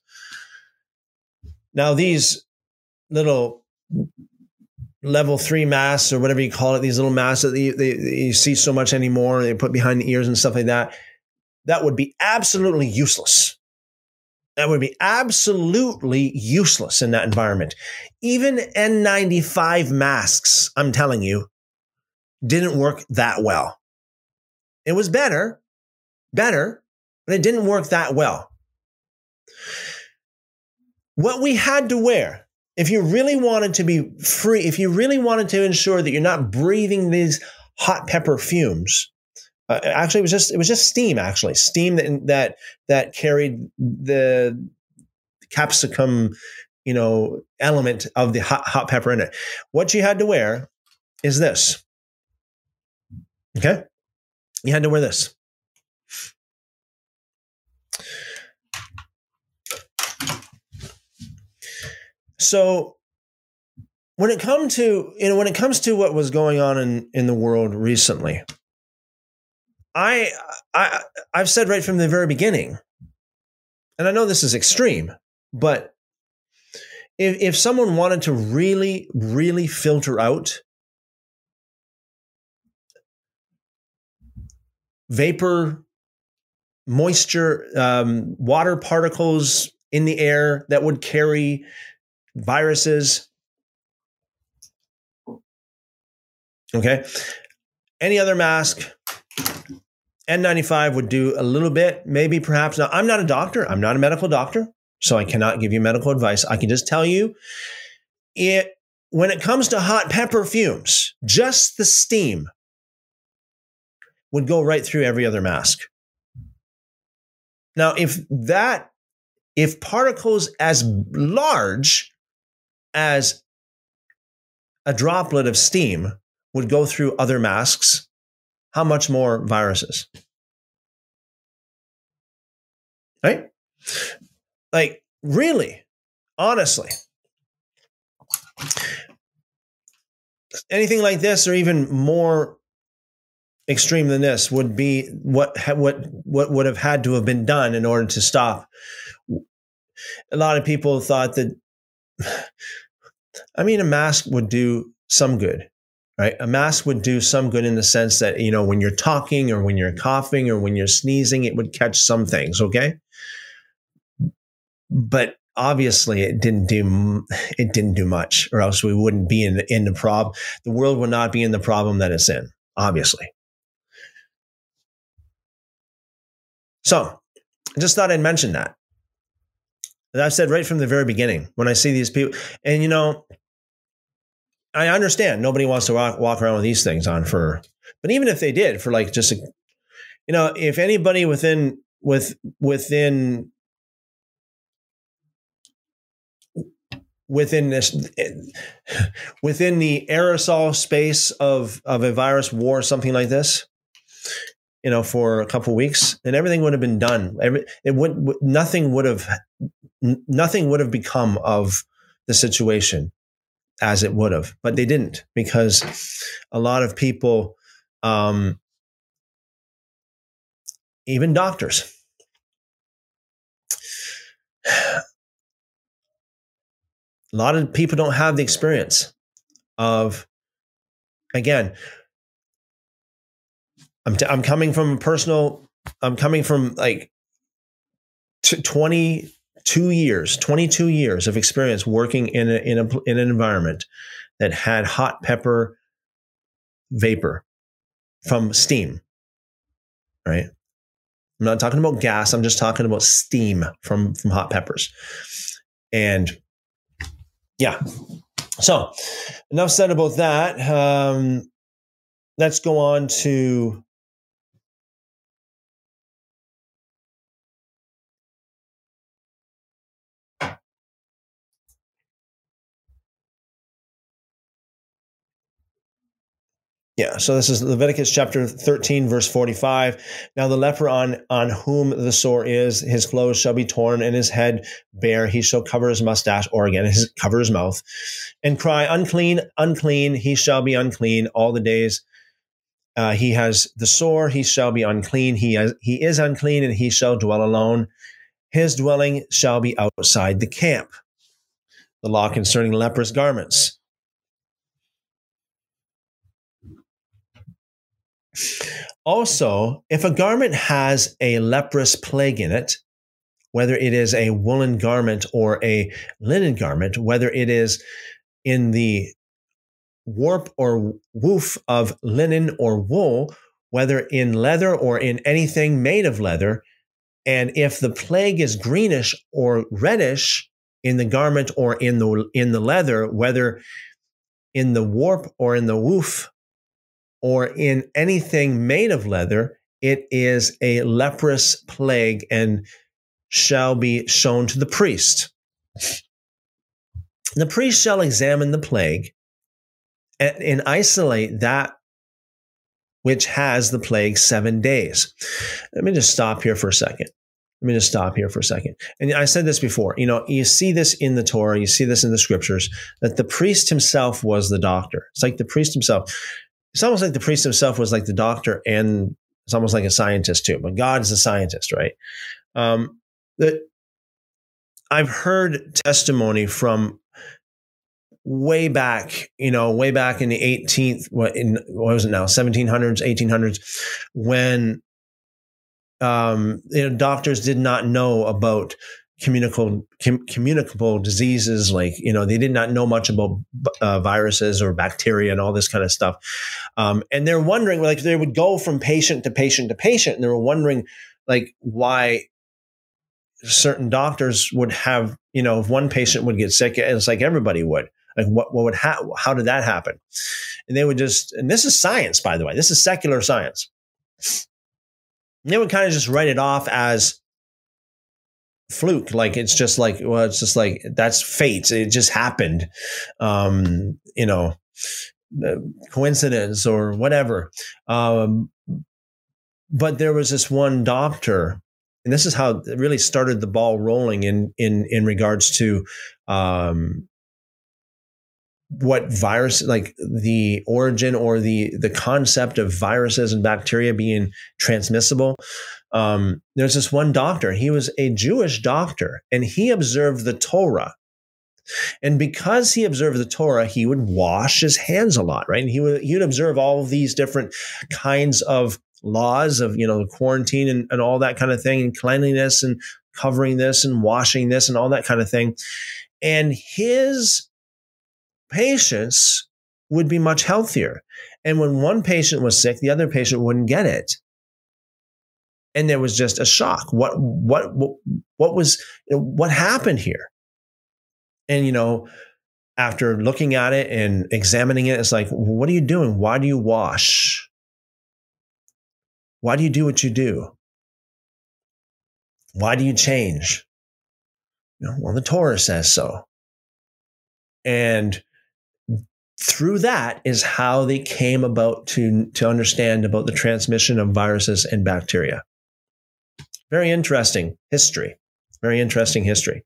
Now these little level three masks or whatever you call it, these little masks that you, they, you see so much anymore, they put behind the ears and stuff like that, that would be absolutely useless. That would be absolutely useless in that environment. Even N95 masks, I'm telling you, didn't work that well. It was better, better, but it didn't work that well. What we had to wear if you really wanted to be free, if you really wanted to ensure that you're not breathing these hot pepper fumes, uh, actually, it was just it was just steam. Actually, steam that that that carried the capsicum, you know, element of the hot, hot pepper in it. What you had to wear is this. Okay, you had to wear this. So when it comes to you know when it comes to what was going on in in the world recently, I I I've said right from the very beginning, and I know this is extreme, but if if someone wanted to really really filter out vapor moisture um, water particles in the air that would carry viruses okay any other mask N95 would do a little bit, maybe perhaps. Now, I'm not a doctor, I'm not a medical doctor, so I cannot give you medical advice. I can just tell you it when it comes to hot pepper fumes, just the steam would go right through every other mask. Now, if that, if particles as large as a droplet of steam would go through other masks, how much more viruses? Right? Like, really, honestly, anything like this or even more extreme than this would be what what what would have had to have been done in order to stop a lot of people thought that i mean a mask would do some good right? A mask would do some good in the sense that, you know, when you're talking or when you're coughing or when you're sneezing, it would catch some things, okay? But obviously it didn't do it didn't do much or else we wouldn't be in in the problem the world would not be in the problem that it's in obviously so i just thought i'd mention that As i've said right from the very beginning when i see these people and you know I understand nobody wants to walk, walk around with these things on for, but even if they did for like just, a, you know, if anybody within with within within this *laughs* within the aerosol space of of a virus war something like this you know for a couple weeks and everything would have been done. Every, it would nothing would have nothing would have become of the situation as it would have, but they didn't because a lot of people, um, even doctors, *sighs* a lot of people don't have the experience of, again, I'm, t- I'm coming from personal, I'm coming from like t- 20 two years, 22 years of experience working in, a, in, a, in an environment that had hot pepper vapor from steam, right? I'm not talking about gas. I'm just talking about steam from, from hot peppers. And yeah. So enough said about that. Um, let's go on to So this is Leviticus chapter 13, verse 45. Now the leper on, on whom the sore is, his clothes shall be torn and his head bare. He shall cover his mustache, or again, his, cover his mouth, and cry, Unclean, unclean, he shall be unclean all the days. Uh, he has the sore, he shall be unclean. He, has, he is unclean, and he shall dwell alone. His dwelling shall be outside the camp. The law concerning leprous garments. Also, if a garment has a leprous plague in it, whether it is a woolen garment or a linen garment, whether it is in the warp or woof of linen or wool, whether in leather or in anything made of leather, and if the plague is greenish or reddish in the garment or in the in the leather, whether in the warp or in the woof or in anything made of leather, it is a leprous plague and shall be shown to the priest. The priest shall examine the plague and, and isolate that which has the plague seven days. Let me just stop here for a second. let me just stop here for a second. And I said this before, you know, you see this in the Torah, you see this in the scriptures, that the priest himself was the doctor. It's like the priest himself. It's almost like the priest himself was like the doctor and it's almost like a scientist too, but God is a scientist, right? Um, that I've heard testimony from way back, you know, way back in the 18th, what in what was it now, 1700s, 1800s, when um, you know, doctors did not know about communicable com- communicable diseases like you know they did not know much about uh, viruses or bacteria and all this kind of stuff. Um, and they're wondering like they would go from patient to patient to patient and they were wondering like why certain doctors would have you know if one patient would get sick it's like everybody would. Like what, what would ha- how did that happen? And they would just and this is science by the way. This is secular science. They would kind of just write it off as fluke. Like it's just like well it's just like that's fate. It just happened. Um you know uh, coincidence or whatever. Um but there was this one doctor and this is how it really started the ball rolling in in in regards to um what virus like the origin or the the concept of viruses and bacteria being transmissible um, there's this one doctor he was a jewish doctor and he observed the torah and because he observed the torah he would wash his hands a lot right and he would he would observe all of these different kinds of laws of you know quarantine and, and all that kind of thing and cleanliness and covering this and washing this and all that kind of thing and his patients would be much healthier. And when one patient was sick, the other patient wouldn't get it. And there was just a shock. What what what, what was what happened here? And you know, after looking at it and examining it, it's like, what are you doing? Why do you wash? Why do you do what you do? Why do you change? You know, well, the Torah says so. And through that is how they came about to, to understand about the transmission of viruses and bacteria. Very interesting history. Very interesting history.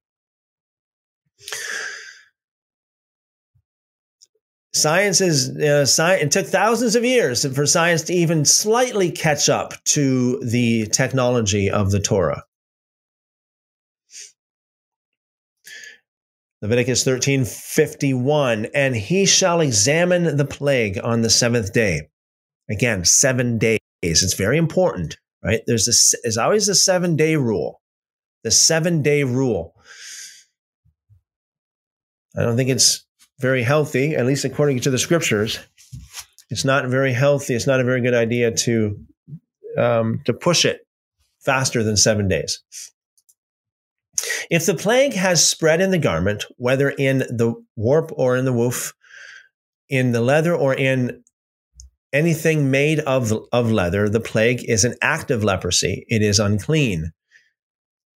Science is uh, science. It took thousands of years for science to even slightly catch up to the technology of the Torah. Leviticus 13, 51. And he shall examine the plague on the seventh day. Again, seven days. It's very important, right? There's this, there's always the seven day rule. The seven day rule. I don't think it's very healthy, at least according to the scriptures. It's not very healthy. It's not a very good idea to um, to push it faster than seven days. If the plague has spread in the garment, whether in the warp or in the woof, in the leather or in anything made of, of leather, the plague is an active leprosy. It is unclean.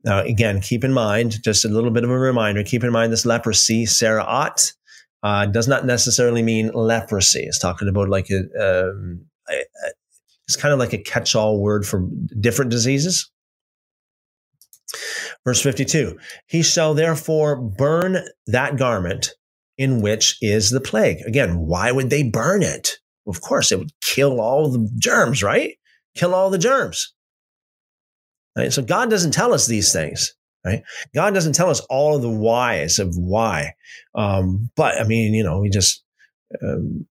Now, again, keep in mind, just a little bit of a reminder, keep in mind this leprosy, Sara'at, uh, does not necessarily mean leprosy. It's talking about like a, um, it's kind of like a catch-all word for different diseases. Verse 52 He shall therefore burn that garment in which is the plague. Again, why would they burn it? Of course, it would kill all the germs, right? Kill all the germs. Right? So God doesn't tell us these things, right? God doesn't tell us all of the whys of why. Um, but I mean, you know, we just um,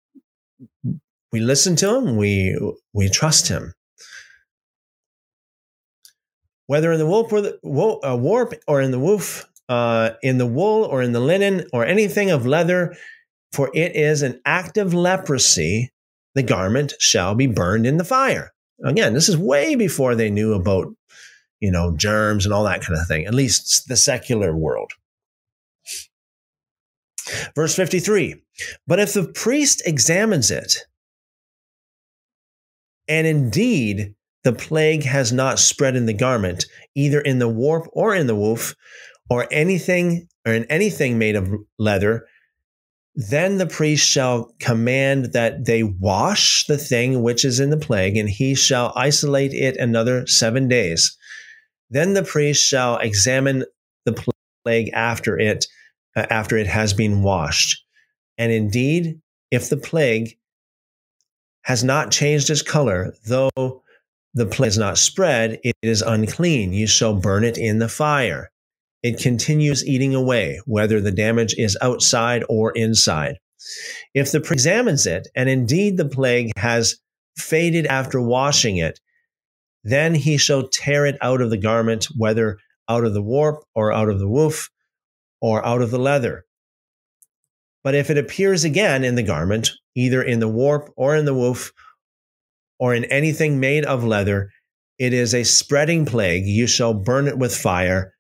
we listen to him, we we trust him whether in the wolf or the uh, warp or in the woof, uh, in the wool or in the linen or anything of leather, for it is an active leprosy, the garment shall be burned in the fire. Again, this is way before they knew about, you know, germs and all that kind of thing, at least the secular world. Verse 53 But if the priest examines it, and indeed the plague has not spread in the garment, either in the warp or in the woof, or anything or in anything made of leather, then the priest shall command that they wash the thing which is in the plague, and he shall isolate it another seven days. Then the priest shall examine the plague after it, uh, after it has been washed. And indeed, if the plague has not changed its color, though the plague is not spread, it is unclean. You shall burn it in the fire. It continues eating away, whether the damage is outside or inside. If the priest examines it, and indeed the plague has faded after washing it, then he shall tear it out of the garment, whether out of the warp or out of the woof or out of the leather. But if it appears again in the garment, either in the warp or in the woof or in anything made of leather, it is a spreading plague. You shall burn it with fire.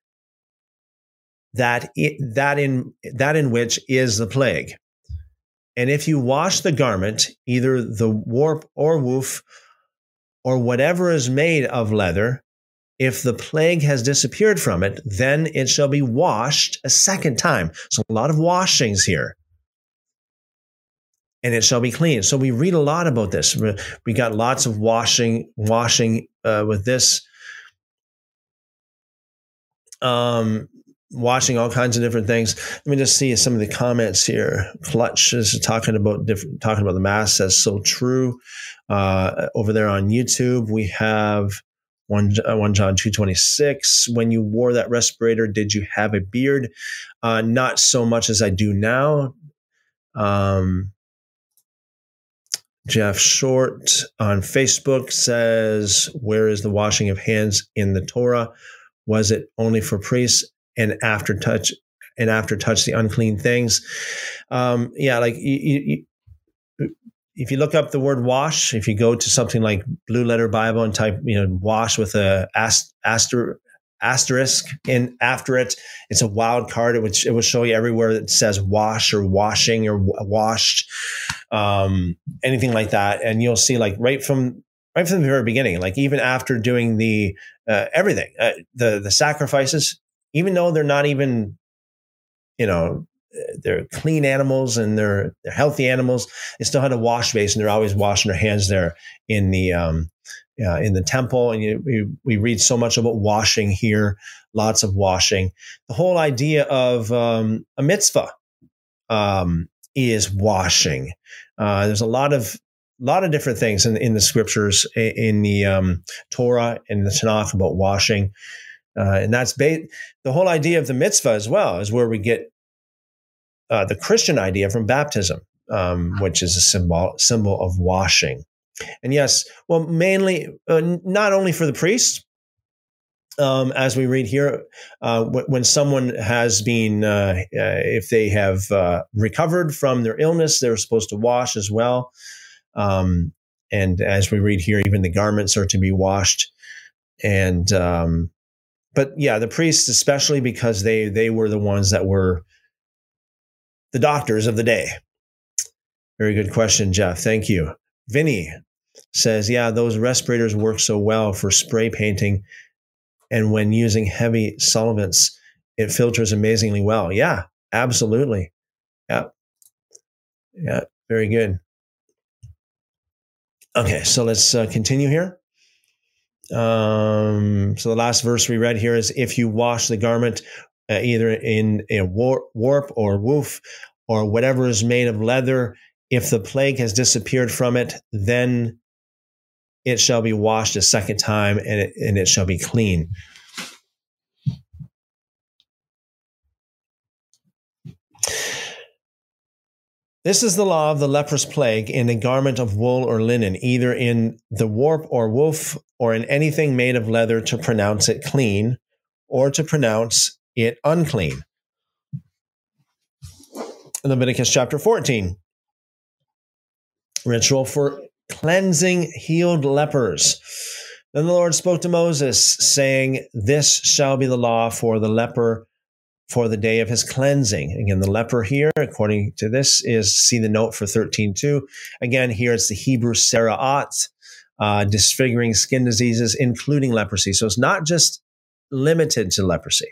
That, it, that, in, that in which is the plague. And if you wash the garment, either the warp or woof, or whatever is made of leather, if the plague has disappeared from it, then it shall be washed a second time. So a lot of washings here. And it shall be clean. So we read a lot about this. We got lots of washing, washing uh, with this. Um, watching all kinds of different things. Let me just see some of the comments here. Clutch is talking about different, talking about the mass. That's so true. Uh, over there on YouTube, we have one, uh, 1 John 2.26. When you wore that respirator, did you have a beard? Uh, not so much as I do now. Um, Jeff Short on Facebook says, Where is the washing of hands in the Torah? Was it only for priests? And after touch and after touch the unclean things. Um, yeah, like you, you, if you look up the word wash, if you go to something like Blue Letter Bible and type, you know, wash with a aster, asterisk in after it, it's a wild card. It would it will show you everywhere that says wash or washing or washed, um, anything like that, and you'll see like right from right from the very beginning, like even after doing the uh, everything, uh, the the sacrifices, even though they're not even, you know, they're clean animals and they're they're healthy animals. They still had a wash basin. They're always washing their hands there in the um, uh, in the temple. And you, we we read so much about washing here, lots of washing. The whole idea of um, a mikvah um, is washing. Uh, there's a lot of a lot of different things in, in the scriptures, in the um, Torah and the Tanakh about washing. Uh, and that's ba- the whole idea of the mikvah as well, is where we get uh, the Christian idea from baptism, um, which is a symbol symbol of washing. And yes, well, mainly uh, not only for the priests, um, as we read here, uh, when someone has been, uh, uh, if they have uh, recovered from their illness, they're supposed to wash as well. Um, and as we read here, even the garments are to be washed. And um, but yeah, the priests, especially because they they were the ones that were the doctors of the day. Very good question, Jeff. Thank you. Vinny says, yeah, those respirators work so well for spray painting. And when using heavy solvents, it filters amazingly well. Yeah, absolutely. Yeah. Yeah, very good. Okay, so let's uh, continue here. Um, so the last verse we read here is if you wash the garment uh, either in a warp, warp or woof or whatever is made of leather, if the plague has disappeared from it, then it shall be washed a second time and it, and it shall be clean. This is the law of the leprous plague in a garment of wool or linen, either in the warp or woof, or in anything made of leather to pronounce it clean, or to pronounce it unclean. Leviticus chapter 14. Ritual for cleansing healed lepers. Then the Lord spoke to Moses, saying, This shall be the law for the leper for the day of his cleansing. Again, the leper here, according to this, is see the note for 13.2. Again, here it's the Hebrew Saraat, uh, disfiguring skin diseases, including leprosy. So it's not just limited to leprosy.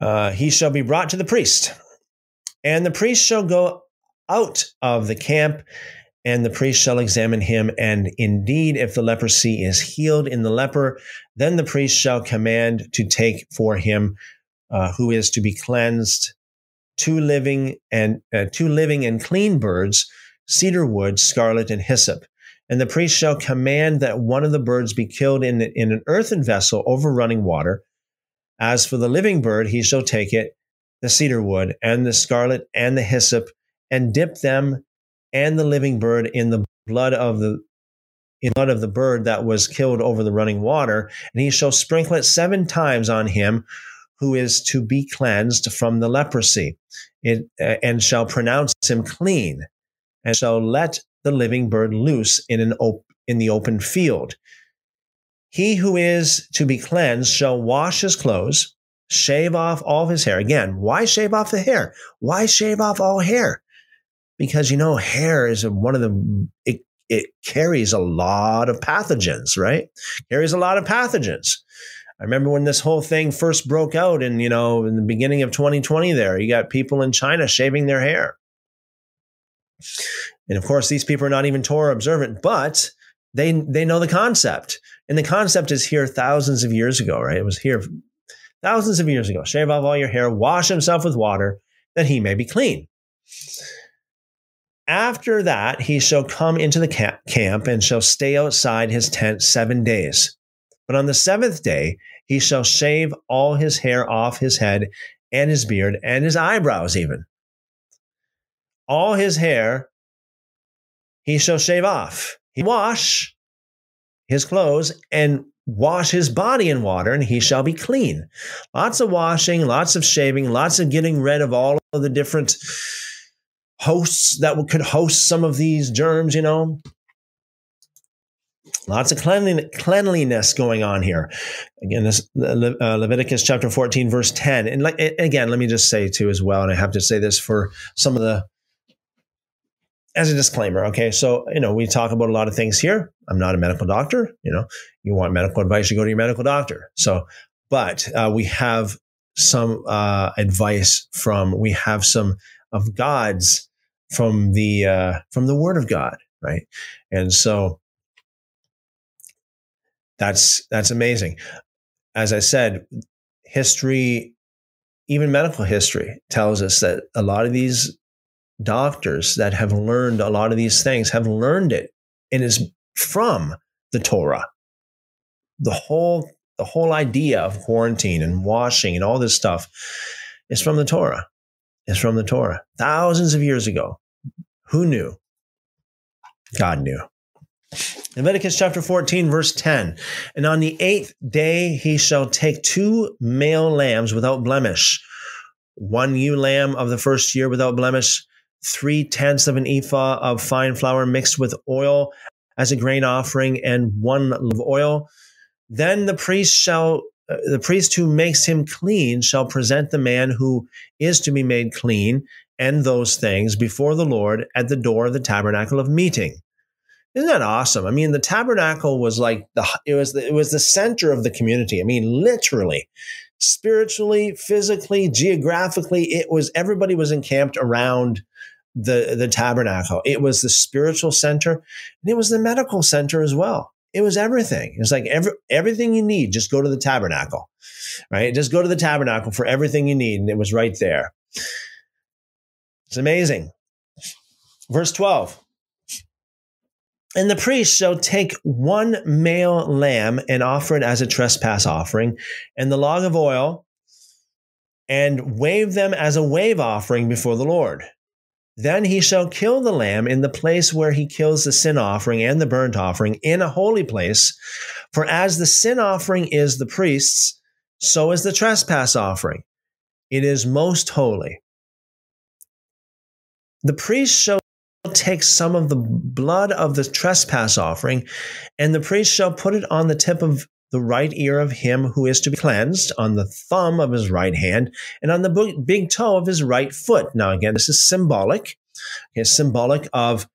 Uh, he shall be brought to the priest, and the priest shall go out of the camp and the priest shall examine him. And indeed, if the leprosy is healed in the leper, then the priest shall command to take for him uh, who is to be cleansed two living and uh, two living and clean birds, cedar wood, scarlet, and hyssop. And the priest shall command that one of the birds be killed in, in an earthen vessel over running water. As for the living bird, he shall take it, the cedar wood, and the scarlet, and the hyssop, and dip them and the living bird in the blood of the in blood of the bird that was killed over the running water, and he shall sprinkle it seven times on him who is to be cleansed from the leprosy, it, uh, and shall pronounce him clean, and shall let the living bird loose in an op- in the open field. He who is to be cleansed shall wash his clothes, shave off all his hair. Again, why shave off the hair? Why shave off all hair? because you know hair is one of the it, it carries a lot of pathogens, right? Carries a lot of pathogens. I remember when this whole thing first broke out and you know in the beginning of 2020 there you got people in China shaving their hair. And of course these people are not even Torah observant, but they they know the concept. And the concept is here thousands of years ago, right? It was here thousands of years ago. Shave off all your hair, wash himself with water that he may be clean. After that, he shall come into the camp and shall stay outside his tent seven days. But on the seventh day, he shall shave all his hair off his head and his beard and his eyebrows, even. All his hair he shall shave off. He wash his clothes and wash his body in water, and he shall be clean. Lots of washing, lots of shaving, lots of getting rid of all of the different hosts that could host some of these germs, you know. Lots of cleanliness going on here. Again, this uh, Leviticus chapter 14, verse 10. And like, again, let me just say too as well, and I have to say this for some of the, as a disclaimer, okay? So, you know, we talk about a lot of things here. I'm not a medical doctor. You know, you want medical advice, you go to your medical doctor. So, but uh, we have some uh, advice from, we have some of God's from the uh, from the Word of God, right? And so that's that's amazing. As I said, history, even medical history, tells us that a lot of these doctors that have learned a lot of these things have learned it and is from the Torah. The whole the whole idea of quarantine and washing and all this stuff is from the Torah is from the Torah thousands of years ago. Who knew? God knew. Leviticus chapter 14, verse 10. And on the eighth day he shall take two male lambs without blemish, one ewe lamb of the first year without blemish, three tenths of an ephah of fine flour mixed with oil as a grain offering, and one of oil. Then the priest shall uh, the priest who makes him clean shall present the man who is to be made clean and those things before the Lord at the door of the tabernacle of meeting. Isn't that awesome? I mean, the tabernacle was like the it was the, it was the center of the community. I mean, literally, spiritually, physically, geographically, it was everybody was encamped around the the tabernacle. It was the spiritual center, and it was the medical center as well. It was everything. It was like every, everything you need. Just go to the tabernacle, right? Just go to the tabernacle for everything you need, and it was right there. It's amazing. Verse twelve. And the priest shall take one male lamb and offer it as a trespass offering, and the log of oil, and wave them as a wave offering before the Lord. Then he shall kill the lamb in the place where he kills the sin offering and the burnt offering in a holy place. For as the sin offering is the priest's, so is the trespass offering. It is most holy. The priest shall take some of the blood of the trespass offering, and the priest shall put it on the tip of the right ear of him who is to be cleansed, on the thumb of his right hand, and on the big toe of his right foot. Now, again, this is symbolic. It's symbolic of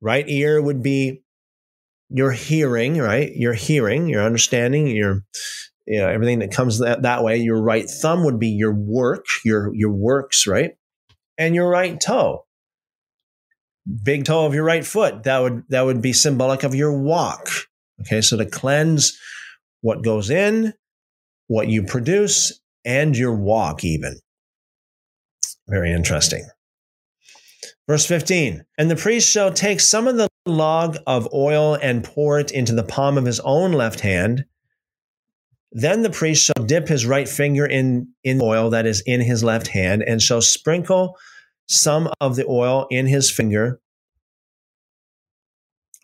right ear would be your hearing, right? Your hearing, your understanding, your you know, everything that comes that, that way. Your right thumb would be your work, your your works, right? And your right toe big toe of your right foot, that would that would be symbolic of your walk. Okay, so to cleanse what goes in, what you produce, and your walk, even. Very interesting. Verse 15 And the priest shall take some of the log of oil and pour it into the palm of his own left hand. Then the priest shall dip his right finger in, in oil that is in his left hand and shall sprinkle some of the oil in his finger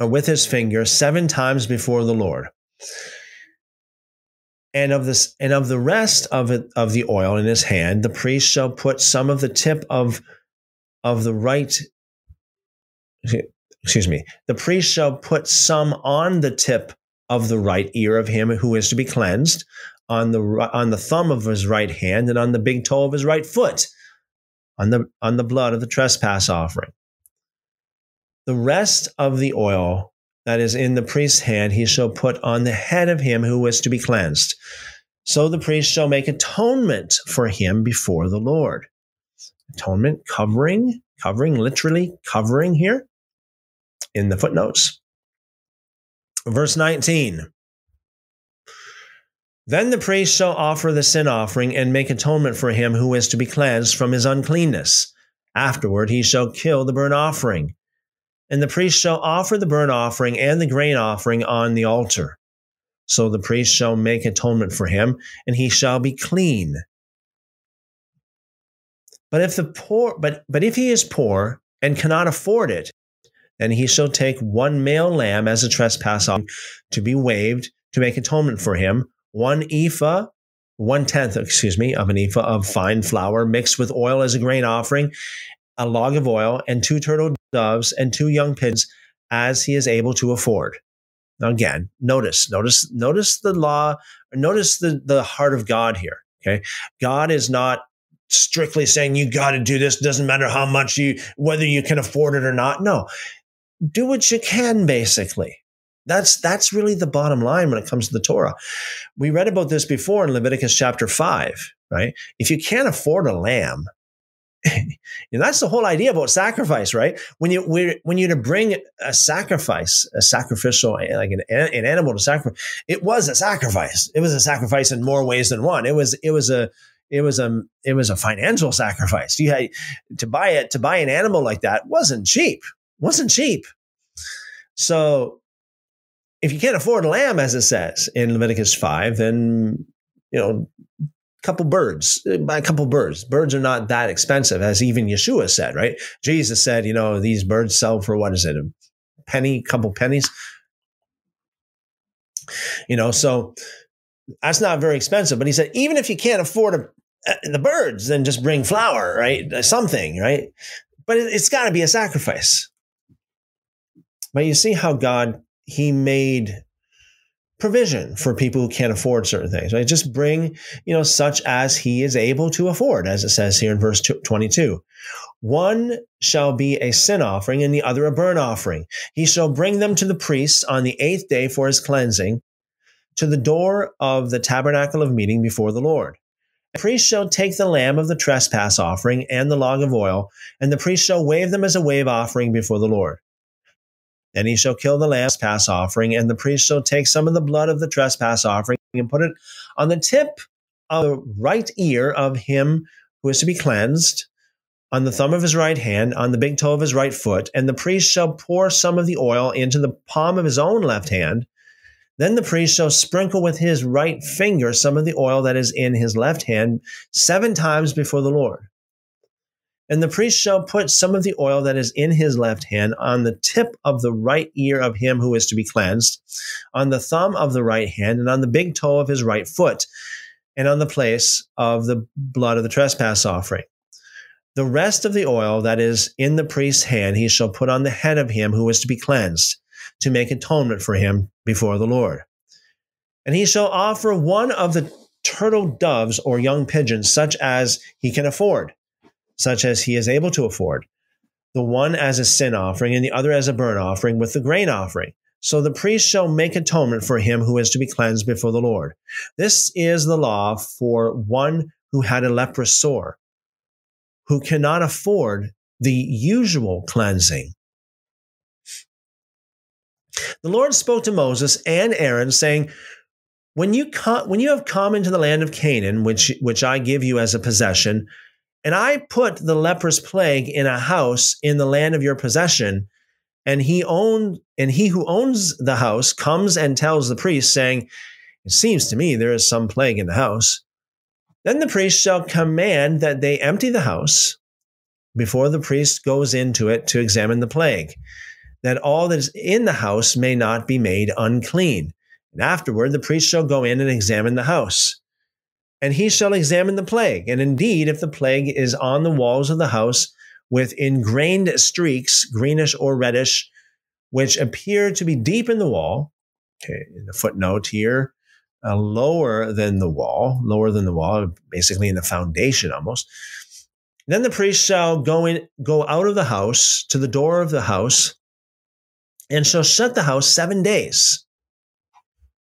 or with his finger seven times before the Lord. And of this and of the rest of it of the oil in his hand, the priest shall put some of the tip of of the right excuse me, the priest shall put some on the tip of the right ear of him who is to be cleansed, on the on the thumb of his right hand, and on the big toe of his right foot, on the on the blood of the trespass offering. The rest of the oil that is in the priest's hand he shall put on the head of him who is to be cleansed. So the priest shall make atonement for him before the Lord. Atonement, covering, covering, literally covering here in the footnotes. Verse 19. Then the priest shall offer the sin offering and make atonement for him who is to be cleansed from his uncleanness. Afterward, he shall kill the burnt offering. And the priest shall offer the burnt offering and the grain offering on the altar. So the priest shall make atonement for him, and he shall be clean. But if the poor, but, but if he is poor and cannot afford it, then he shall take one male lamb as a trespass offering to be waved to make atonement for him, one ephah, one tenth, excuse me, of an ephah of fine flour mixed with oil as a grain offering, a log of oil, and two turtle doves and two young pigs as he is able to afford. Now again, notice, notice, notice the law, notice the, the heart of God here. Okay. God is not strictly saying you got to do this. Doesn't matter how much you, whether you can afford it or not. No, do what you can, basically. That's that's really the bottom line when it comes to the Torah. We read about this before in Leviticus chapter five, right? If you can't afford a lamb, and *laughs* that's the whole idea about sacrifice, right? When you when you're to bring a sacrifice, a sacrificial, like an, an animal to sacrifice, it was a sacrifice. It was a sacrifice in more ways than one. It was it was a it was a it was a financial sacrifice. You had to buy it to buy an animal like that wasn't cheap wasn't cheap. So if you can't afford a lamb, as it says in Leviticus 5, then, you know, a couple birds, buy a couple birds. Birds are not that expensive, as even Yeshua said, right? Jesus said, you know, these birds sell for what is it, a penny, couple pennies? You know, so that's not very expensive. But he said, even if you can't afford a, uh, the birds, then just bring flour, right? Something, right? But it, it's got to be a sacrifice. But you see how God, He made provision for people who can't afford certain things, right? Just bring, you know, such as he is able to afford, as it says here in verse 22. One shall be a sin offering and the other a burnt offering. He shall bring them to the priests on the eighth day for his cleansing to the door of the tabernacle of meeting before the Lord. The priest shall take the lamb of the trespass offering and the log of oil, and the priest shall wave them as a wave offering before the Lord. Then he shall kill the lamb's pass offering, and the priest shall take some of the blood of the trespass offering and put it on the tip of the right ear of him who is to be cleansed, on the thumb of his right hand, on the big toe of his right foot, and the priest shall pour some of the oil into the palm of his own left hand. Then the priest shall sprinkle with his right finger some of the oil that is in his left hand seven times before the Lord. And the priest shall put some of the oil that is in his left hand on the tip of the right ear of him who is to be cleansed, on the thumb of the right hand, and on the big toe of his right foot, and on the place of the blood of the trespass offering. The rest of the oil that is in the priest's hand he shall put on the head of him who is to be cleansed, to make atonement for him before the Lord. And he shall offer one of the turtle doves or young pigeons, such as he can afford such as he is able to afford, the one as a sin offering and the other as a burnt offering with the grain offering. So the priest shall make atonement for him who is to be cleansed before the Lord. This is the law for one who had a leprous sore, who cannot afford the usual cleansing The Lord spoke to Moses and Aaron, saying, when you come, when you have come into the land of Canaan, which which I give you as a possession, and I put the leprous plague in a house in the land of your possession, and he owned and he who owns the house comes and tells the priest, saying, It seems to me there is some plague in the house. Then the priest shall command that they empty the house before the priest goes into it to examine the plague, that all that is in the house may not be made unclean. And afterward, the priest shall go in and examine the house. And he shall examine the plague. And indeed, if the plague is on the walls of the house with ingrained streaks, greenish or reddish, which appear to be deep in the wall, okay, in the footnote here, uh, lower than the wall, lower than the wall, basically in the foundation almost. Then the priest shall go in, go out of the house to the door of the house, and shall shut the house seven days.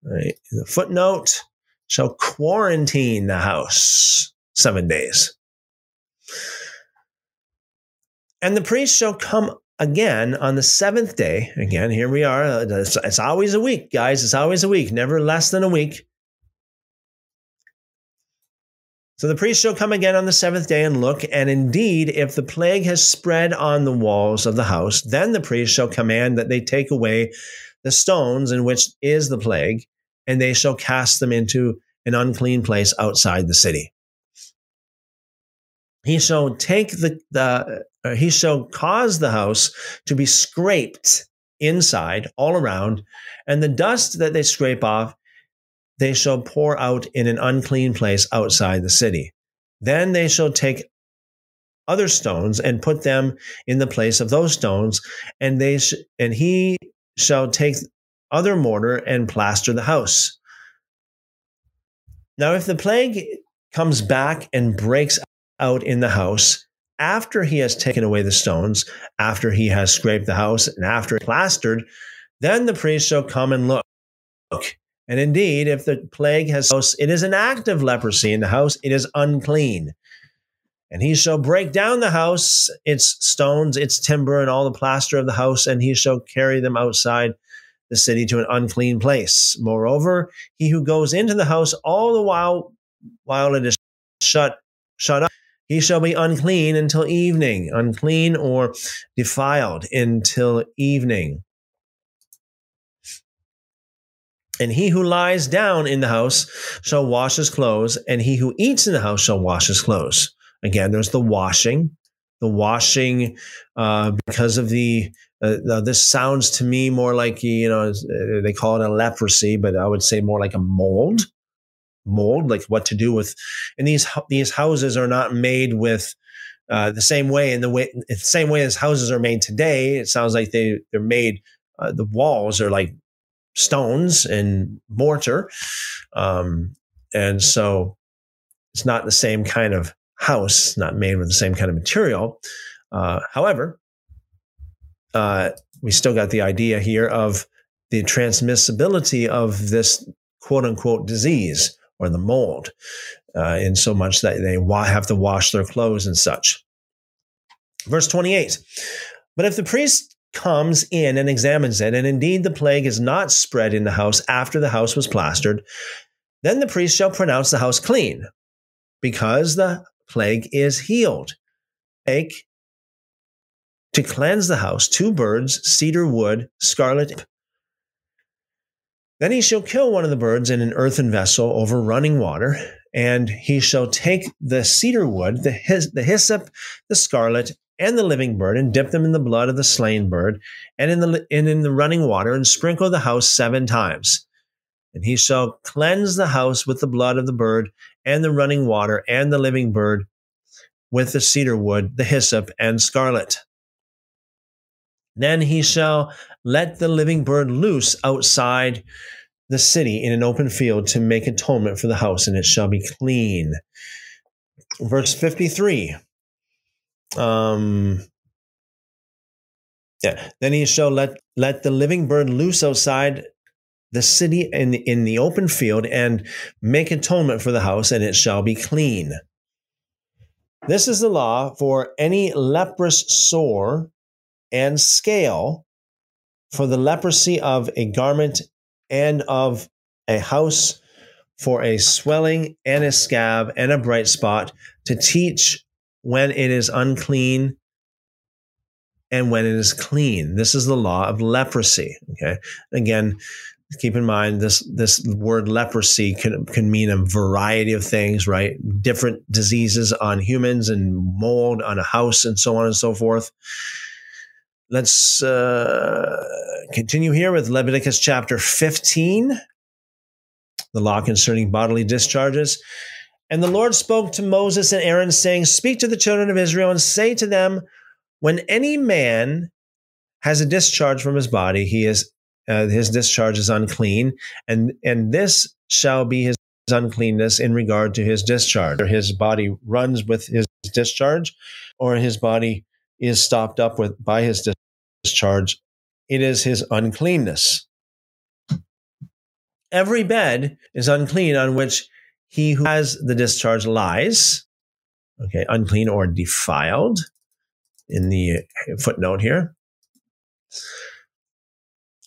Right. The footnote shall quarantine the house seven days. And the priest shall come again on the seventh day. Again, here we are. It's, it's, always a week, guys. It's always a week, never less than a week. So the priest shall come again on the seventh day and look, and indeed, if the plague has spread on the walls of the house, then the priest shall command that they take away the stones in which is the plague, and they shall cast them into an unclean place outside the city. He shall take the, the uh, he shall cause the house to be scraped inside all around, and the dust that they scrape off, they shall pour out in an unclean place outside the city. Then they shall take other stones and put them in the place of those stones, and they sh- and he shall take other mortar and plaster the house. Now, if the plague comes back and breaks out in the house after he has taken away the stones, after he has scraped the house, and after plastered, then the priest shall come and look. And indeed, if the plague has it is an act of leprosy in the house, it is unclean. And he shall break down the house, its stones, its timber, and all the plaster of the house, and he shall carry them outside the city to an unclean place. Moreover, he who goes into the house all the while while it is shut shut up, he shall be unclean until evening, unclean or defiled until evening. And he who lies down in the house shall wash his clothes, and he who eats in the house shall wash his clothes. Again, there's the washing, the washing uh, because of the uh, this sounds to me more like you know uh, they call it a leprosy, but I would say more like a mold, mold, like what to do with. And these these houses are not made with uh, the same way in the way the same way as houses are made today. It sounds like they they're made. Uh, the walls are like stones and mortar, um, and so it's not the same kind of house, not made with the same kind of material. Uh, however, uh, we still got the idea here of the transmissibility of this quote unquote disease or the mold, uh, in so much that they have to wash their clothes and such. Verse 28 But if the priest comes in and examines it, and indeed the plague is not spread in the house after the house was plastered, then the priest shall pronounce the house clean, because the plague is healed. Take to cleanse the house two birds, cedar wood, scarlet. Then he shall kill one of the birds in an earthen vessel over running water, and he shall take the cedar wood, the, hys- the hyssop, the scarlet, and the living bird, and dip them in the blood of the slain bird, and in the and in the running water, and sprinkle the house seven times. And he shall cleanse the house with the blood of the bird, and the running water, and the living bird, with the cedar wood, the hyssop, and scarlet. Then he shall let the living bird loose outside the city in an open field to make atonement for the house, and it shall be clean. Verse 53. Um, yeah. Then he shall let, let the living bird loose outside the city in, in the open field and make atonement for the house, and it shall be clean. This is the law for any leprous sore and scale for the leprosy of a garment and of a house, for a swelling and a scab and a bright spot, to teach when it is unclean and when it is clean. This is the law of leprosy. Okay. Again, keep in mind this this word leprosy can can mean a variety of things, right? Different diseases on humans and mold on a house and so on and so forth. Let's uh, continue here with Leviticus chapter 15, the law concerning bodily discharges. And the Lord spoke to Moses and Aaron, saying, Speak to the children of Israel and say to them, When any man has a discharge from his body, he is uh, his discharge is unclean, and and this shall be his uncleanness in regard to his discharge. Or his body runs with his discharge, or his body is stopped up with by his discharge. It is his uncleanness. Every bed is unclean on which he who has the discharge lies. Okay, unclean or defiled in the footnote here.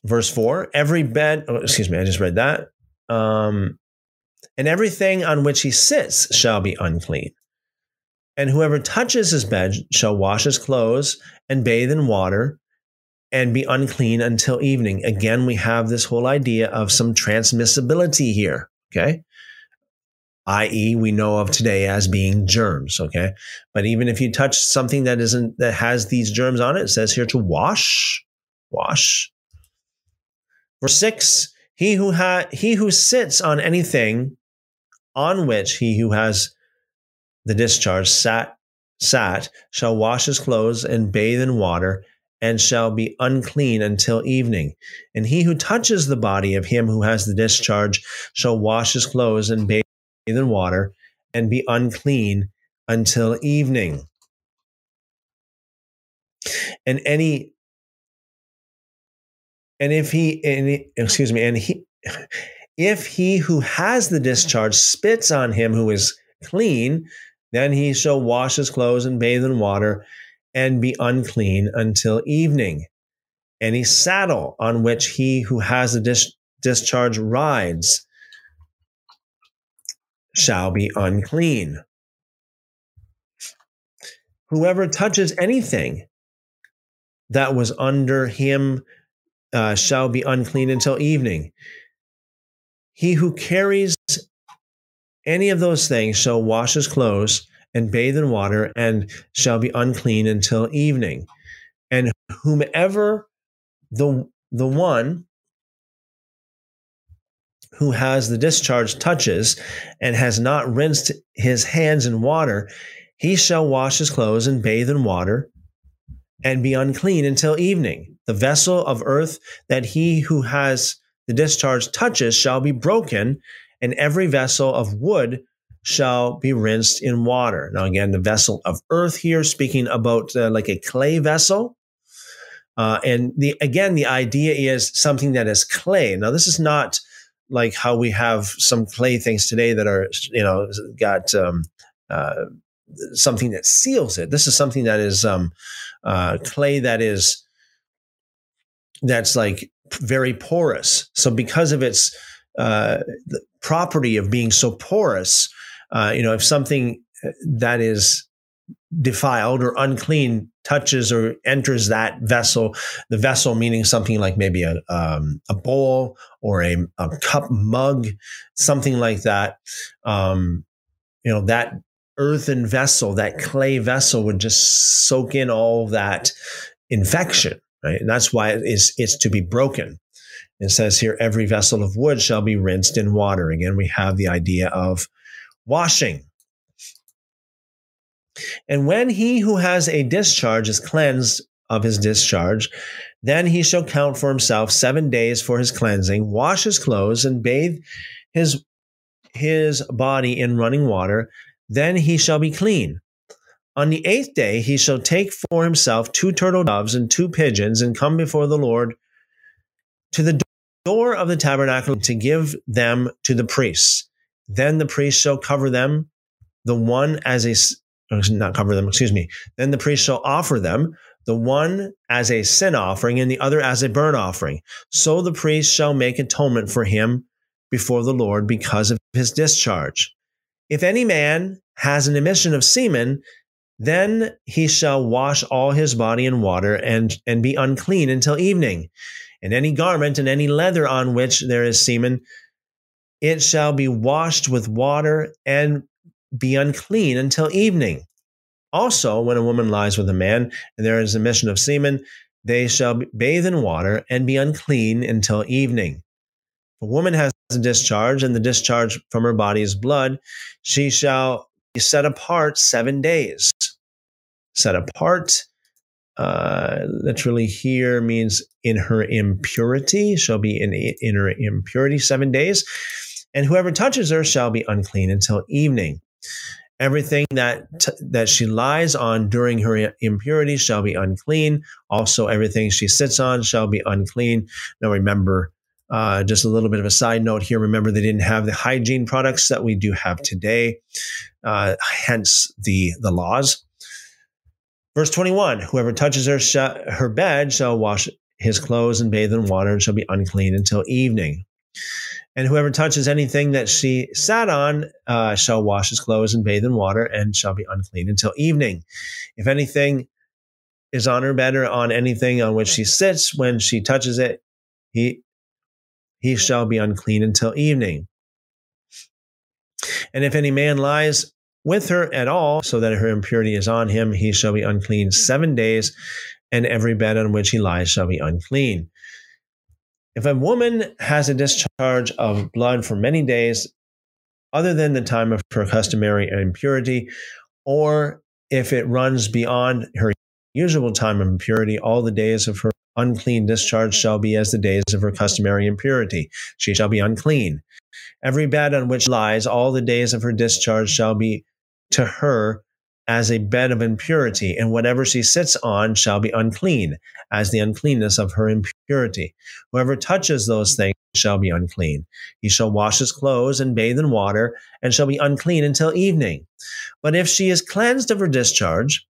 Verse 4 Every bed, oh, excuse me, I just read that. Um, and everything on which he sits shall be unclean. And whoever touches his bed shall wash his clothes and bathe in water and be unclean until evening. Again, we have this whole idea of some transmissibility here. Okay. I.e., we know of today as being germs. Okay. But even if you touch something that isn't, that has these germs on it, it says here to wash, wash. Verse six, he who ha- he who sits on anything on which he who has the discharge sat sat shall wash his clothes and bathe in water and shall be unclean until evening. And he who touches the body of him who has the discharge shall wash his clothes and bathe in water and be unclean until evening. And any and if he and excuse me and he *laughs* if he who has the discharge spits on him who is clean then he shall wash his clothes and bathe in water and be unclean until evening. Any saddle on which he who has a dis- discharge rides shall be unclean. Whoever touches anything that was under him uh, shall be unclean until evening. He who carries any of those things shall wash his clothes and bathe in water and shall be unclean until evening. And whomever the, the one who has the discharge touches and has not rinsed his hands in water, he shall wash his clothes and bathe in water and be unclean until evening. The vessel of earth that he who has the discharge touches shall be broken, and every vessel of wood shall be rinsed in water. Now, again, the vessel of earth here, speaking about uh, like a clay vessel. Uh, and the again, the idea is something that is clay. Now, this is not like how we have some clay things today that are, you know, got um, uh, something that seals it. This is something that is um, uh, clay that is that's like very porous. So because of its uh, property of being so porous, uh, you know, if something uh, that is defiled or unclean touches or enters that vessel, the vessel meaning something like maybe a, um, a bowl or a, a, cup mug, something like that, um, you know, that earthen vessel, that clay vessel would just soak in all that infection, right? And that's why it is, it's to be broken. It says here, every vessel of wood shall be rinsed in water. Again, we have the idea of washing. And when he who has a discharge is cleansed of his discharge, then he shall count for himself seven days for his cleansing, wash his clothes, and bathe his, his body in running water. Then he shall be clean. On the eighth day he shall take for himself two turtle doves and two pigeons, and come before the Lord to the door of the tabernacle to give them to the priests. Then the priest shall cover them, the one as a oh, not cover them, excuse me. Then the priest shall offer them, the one as a sin offering and the other as a burnt offering. So the priest shall make atonement for him before the Lord because of his discharge. If any man has an emission of semen, then he shall wash all his body in water and, and be unclean until evening. And any garment and any leather on which there is semen, it shall be washed with water and be unclean until evening. Also, when a woman lies with a man and there is emission of semen, they shall bathe in water and be unclean until evening. If a woman has a discharge and the discharge from her body is blood, she shall be set apart seven days. Set apart, uh, literally here means in her impurity, shall be in, in her impurity seven days. And whoever touches her shall be unclean until evening. Everything that t- that she lies on during her impurity shall be unclean. Also, everything she sits on shall be unclean. Now, remember, uh, just a little bit of a side note here. Remember, they didn't have the hygiene products that we do have today, uh, hence the the laws. Verse twenty one: Whoever touches her sh- her bed shall wash his clothes and bathe in water and shall be unclean until evening. And whoever touches anything that she sat on uh, shall wash his clothes and bathe in water and shall be unclean until evening. If anything is on her bed or on anything on which she sits, when she touches it, he he shall be unclean until evening. And if any man lies with her at all, so that her impurity is on him, he shall be unclean seven days, and every bed on which he lies shall be unclean. If a woman has a discharge of blood for many days, other than the time of her customary impurity, or if it runs beyond her usual time of impurity, all the days of her unclean discharge shall be as the days of her customary impurity. She shall be unclean. Every bed on which lies all the days of her discharge shall be to her as a bed of impurity, and whatever she sits on shall be unclean, as the uncleanness of her impurity. Whoever touches those things shall be unclean. He shall wash his clothes and bathe in water, and shall be unclean until evening. But if she is cleansed of her discharge,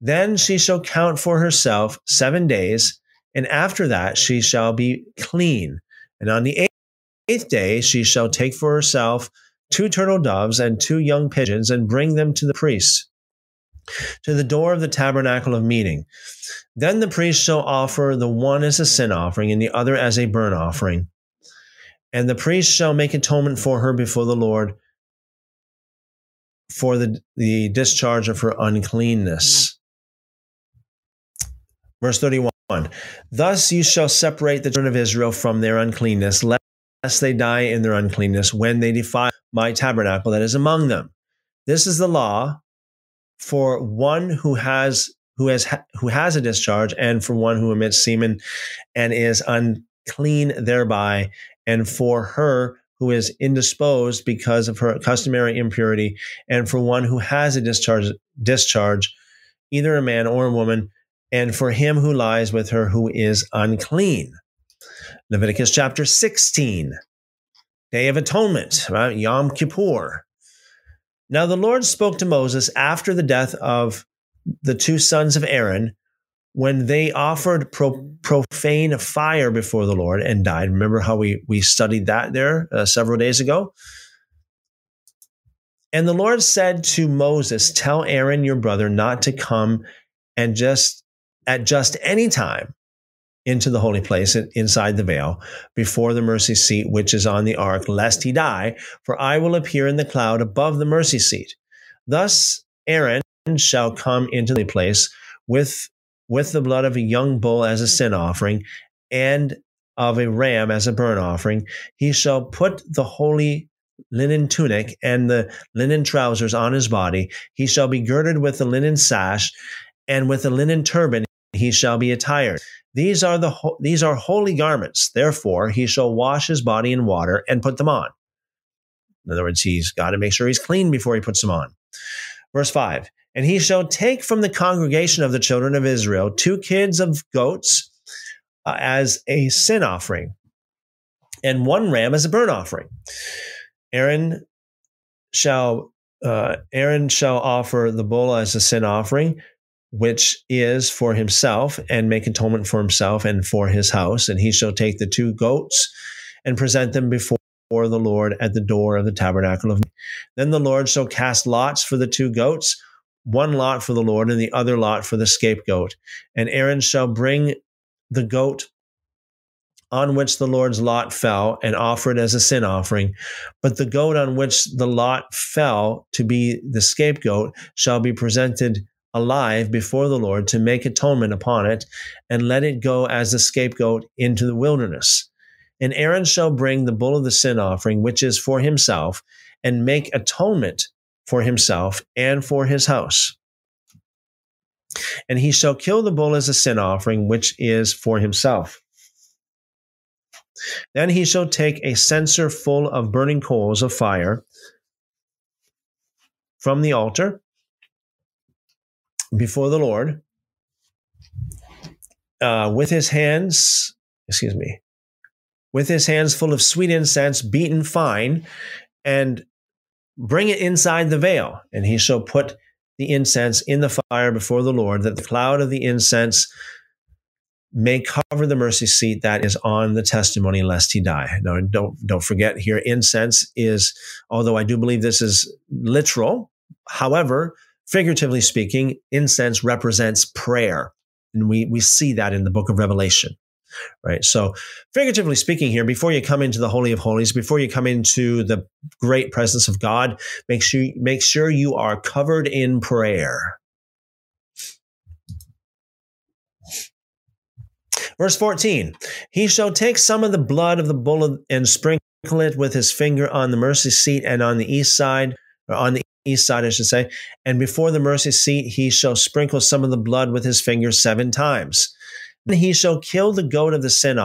then she shall count for herself seven days, and after that she shall be clean. And on the eighth day she shall take for herself two turtle doves and two young pigeons and bring them to the priest to the door of the tabernacle of meeting. Then the priest shall offer the one as a sin offering and the other as a burnt offering. And the priest shall make atonement for her before the Lord for the, the discharge of her uncleanness. Verse 31 Thus you shall separate the children of Israel from their uncleanness, lest they die in their uncleanness when they defile my tabernacle that is among them. This is the law for one who has who has who has a discharge and for one who emits semen and is unclean thereby and for her who is indisposed because of her customary impurity and for one who has a discharge discharge either a man or a woman and for him who lies with her who is unclean Leviticus chapter 16, Day of Atonement, right? Yom Kippur. Now the Lord spoke to Moses after the death of the two sons of Aaron when they offered pro- profane fire before the Lord and died. Remember how we, we studied that there uh, several days ago? And the Lord said to Moses, Tell Aaron your brother not to come and just at just any time into the holy place inside the veil before the mercy seat which is on the ark, lest he die, for I will appear in the cloud above the mercy seat. Thus Aaron shall come into the place with, with the blood of a young bull as a sin offering and of a ram as a burnt offering. He shall put the holy linen tunic and the linen trousers on his body. He shall be girded with the linen sash and with a linen turban he shall be attired. These are the these are holy garments. Therefore, he shall wash his body in water and put them on. In other words, he's got to make sure he's clean before he puts them on. Verse 5 And he shall take from the congregation of the children of Israel two kids of goats uh, as a sin offering, and one ram as a burnt offering. Aaron shall uh, Aaron shall offer the bull as a sin offering, which is for himself, and make atonement for himself and for his house. And he shall take the two goats and present them before the Lord at the door of the tabernacle of. Then the Lord shall cast lots for the two goats, one lot for the Lord and the other lot for the scapegoat. And Aaron shall bring the goat on which the Lord's lot fell and offer it as a sin offering. But the goat on which the lot fell to be the scapegoat shall be presented alive before the Lord to make atonement upon it and let it go as the scapegoat into the wilderness. And Aaron shall bring the bull of the sin offering, which is for himself, and make atonement for himself and for his house. And he shall kill the bull as a sin offering, which is for himself. Then he shall take a censer full of burning coals of fire from the altar before the Lord uh, with his hands, excuse me, with his hands full of sweet incense, beaten fine, and bring it inside the veil. And he shall put the incense in the fire before the Lord, that the cloud of the incense may cover the mercy seat that is on the testimony lest he die. Now don't don't forget here incense is although I do believe this is literal, however, figuratively speaking, incense represents prayer. And we we see that in the book of Revelation. Right. So, figuratively speaking, here, before you come into the Holy of Holies, before you come into the great presence of God, make sure make sure you are covered in prayer. Verse 14 He shall take some of the blood of the bull and sprinkle it with his finger on the mercy seat and on the east side, or on the east side, I should say. And before the mercy seat, he shall sprinkle some of the blood with his finger seven times. And he shall kill the goat of the sin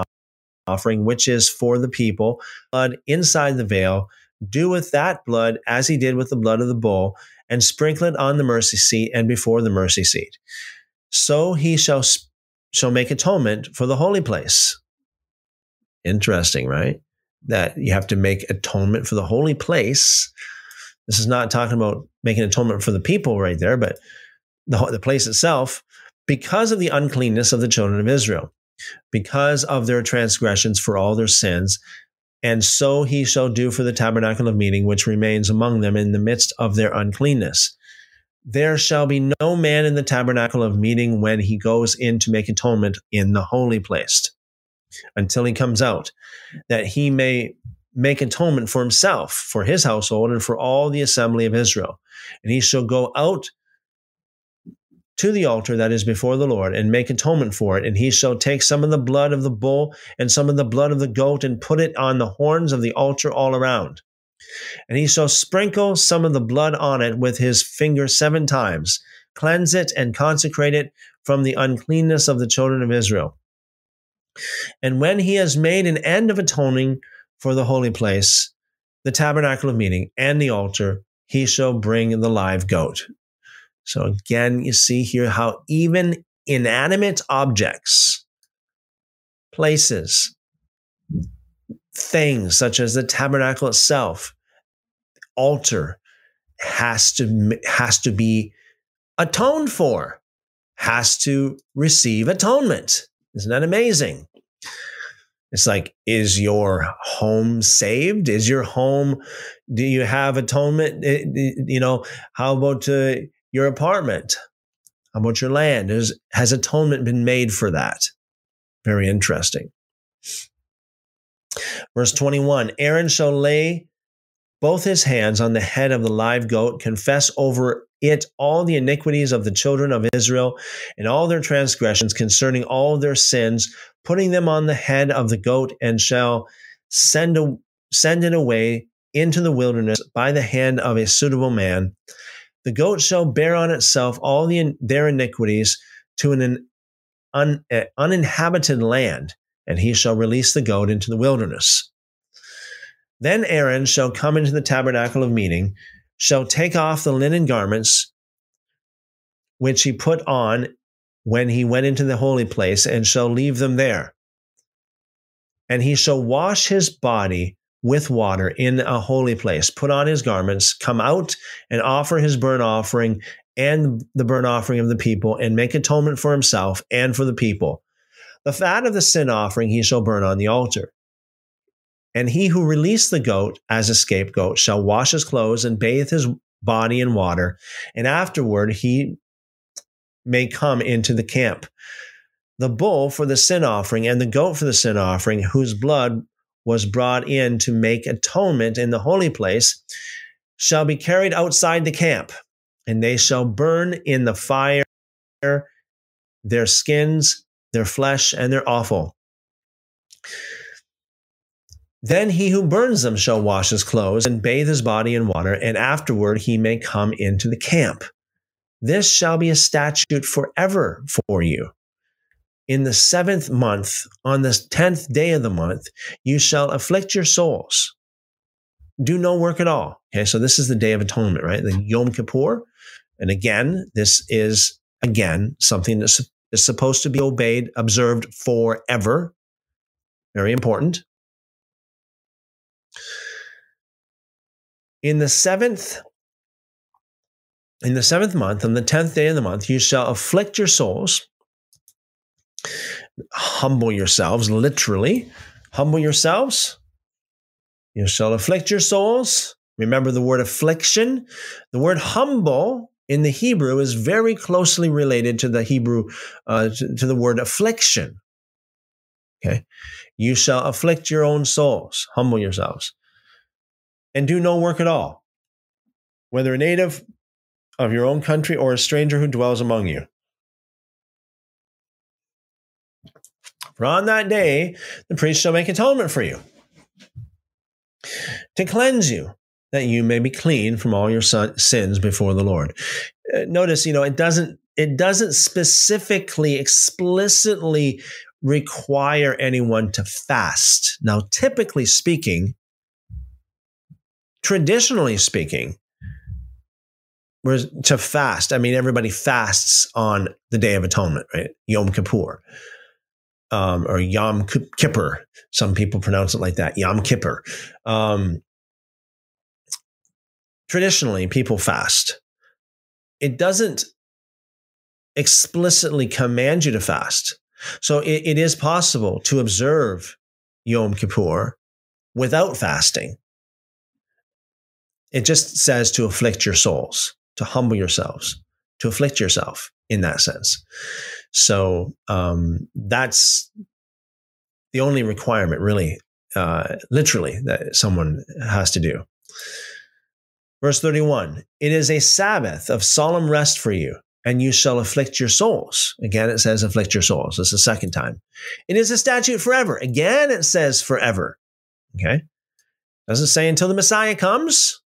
offering, which is for the people, blood inside the veil. Do with that blood as he did with the blood of the bull, and sprinkle it on the mercy seat and before the mercy seat. So he shall shall make atonement for the holy place. Interesting, right? That you have to make atonement for the holy place. This is not talking about making atonement for the people right there, but the, the place itself, because of the uncleanness of the children of Israel, because of their transgressions for all their sins. And so he shall do for the tabernacle of meeting, which remains among them in the midst of their uncleanness. There shall be no man in the tabernacle of meeting when he goes in to make atonement in the holy place until he comes out, that he may make atonement for himself, for his household, and for all the assembly of Israel. And he shall go out to the altar that is before the Lord and make atonement for it. And he shall take some of the blood of the bull and some of the blood of the goat and put it on the horns of the altar all around. And he shall sprinkle some of the blood on it with his finger seven times, cleanse it and consecrate it from the uncleanness of the children of Israel. And when he has made an end of atoning for the holy place, the tabernacle of meeting, and the altar, he shall bring the live goat. So again, you see here how even inanimate objects, places, things such as the tabernacle itself, altar has to has to be atoned for, has to receive atonement. Isn't that amazing? It's like, is your home saved? Is your home, do you have atonement? Eh, you know, how about uh, your apartment? How about your land? Is, has atonement been made for that? Very interesting. Verse 21 Aaron shall lay both his hands on the head of the live goat, confess over it all the iniquities of the children of Israel and all their transgressions concerning all their sins, putting them on the head of the goat, and shall send, a, send it away into the wilderness by the hand of a suitable man. The goat shall bear on itself all the, their iniquities to an un, uh, uninhabited land and he shall release the goat into the wilderness. Then Aaron shall come into the tabernacle of meeting, shall take off the linen garments which he put on when he went into the holy place, and shall leave them there. And he shall wash his body with water in a holy place, put on his garments, come out and offer his burnt offering and the burnt offering of the people, and make atonement for himself and for the people. The fat of the sin offering he shall burn on the altar. And he who released the goat as a scapegoat shall wash his clothes and bathe his body in water, and afterward he may come into the camp. The bull for the sin offering and the goat for the sin offering, whose blood was brought in to make atonement in the holy place, shall be carried outside the camp, and they shall burn in the fire their skins, their flesh, and their offal. Then he who burns them shall wash his clothes and bathe his body in water, and afterward he may come into the camp. This shall be a statute forever for you. In the seventh month, on the tenth day of the month, you shall afflict your souls. Do no work at all. Okay, so this is the Day of Atonement, right? The Yom Kippur. And again, this is, again, something that is supposed to be obeyed, observed forever. Very important. In the seventh, in the seventh month, on the tenth day of the month, you shall afflict your souls, humble yourselves, literally, humble yourselves. You shall afflict your souls. Remember the word affliction. The word humble in the Hebrew is very closely related to the Hebrew, uh, to, to the word affliction. Okay. You shall afflict your own souls, humble yourselves and do no work at all, whether a native of your own country or a stranger who dwells among you. For on that day, the priest shall make atonement for you to cleanse you, that you may be clean from all your sins before the Lord. Uh, notice, you know, it doesn't it doesn't specifically, explicitly require anyone to fast. Now, typically speaking, traditionally speaking, to fast, I mean, everybody fasts on the Day of Atonement, right? Yom Kippur. Um, or Yom Kippur. Some people pronounce it like that, Yom Kippur. Um, traditionally, people fast. It doesn't explicitly command you to fast. So it, it is possible to observe Yom Kippur without fasting. It just says to afflict your souls, to humble yourselves, to afflict yourself in that sense. So um, that's the only requirement, really, uh, literally, that someone has to do. Verse 31 It is a Sabbath of solemn rest for you, and you shall afflict your souls. Again, it says afflict your souls. This is the second time. It is a statute forever. Again, it says forever. Okay. Doesn't say until the Messiah comes.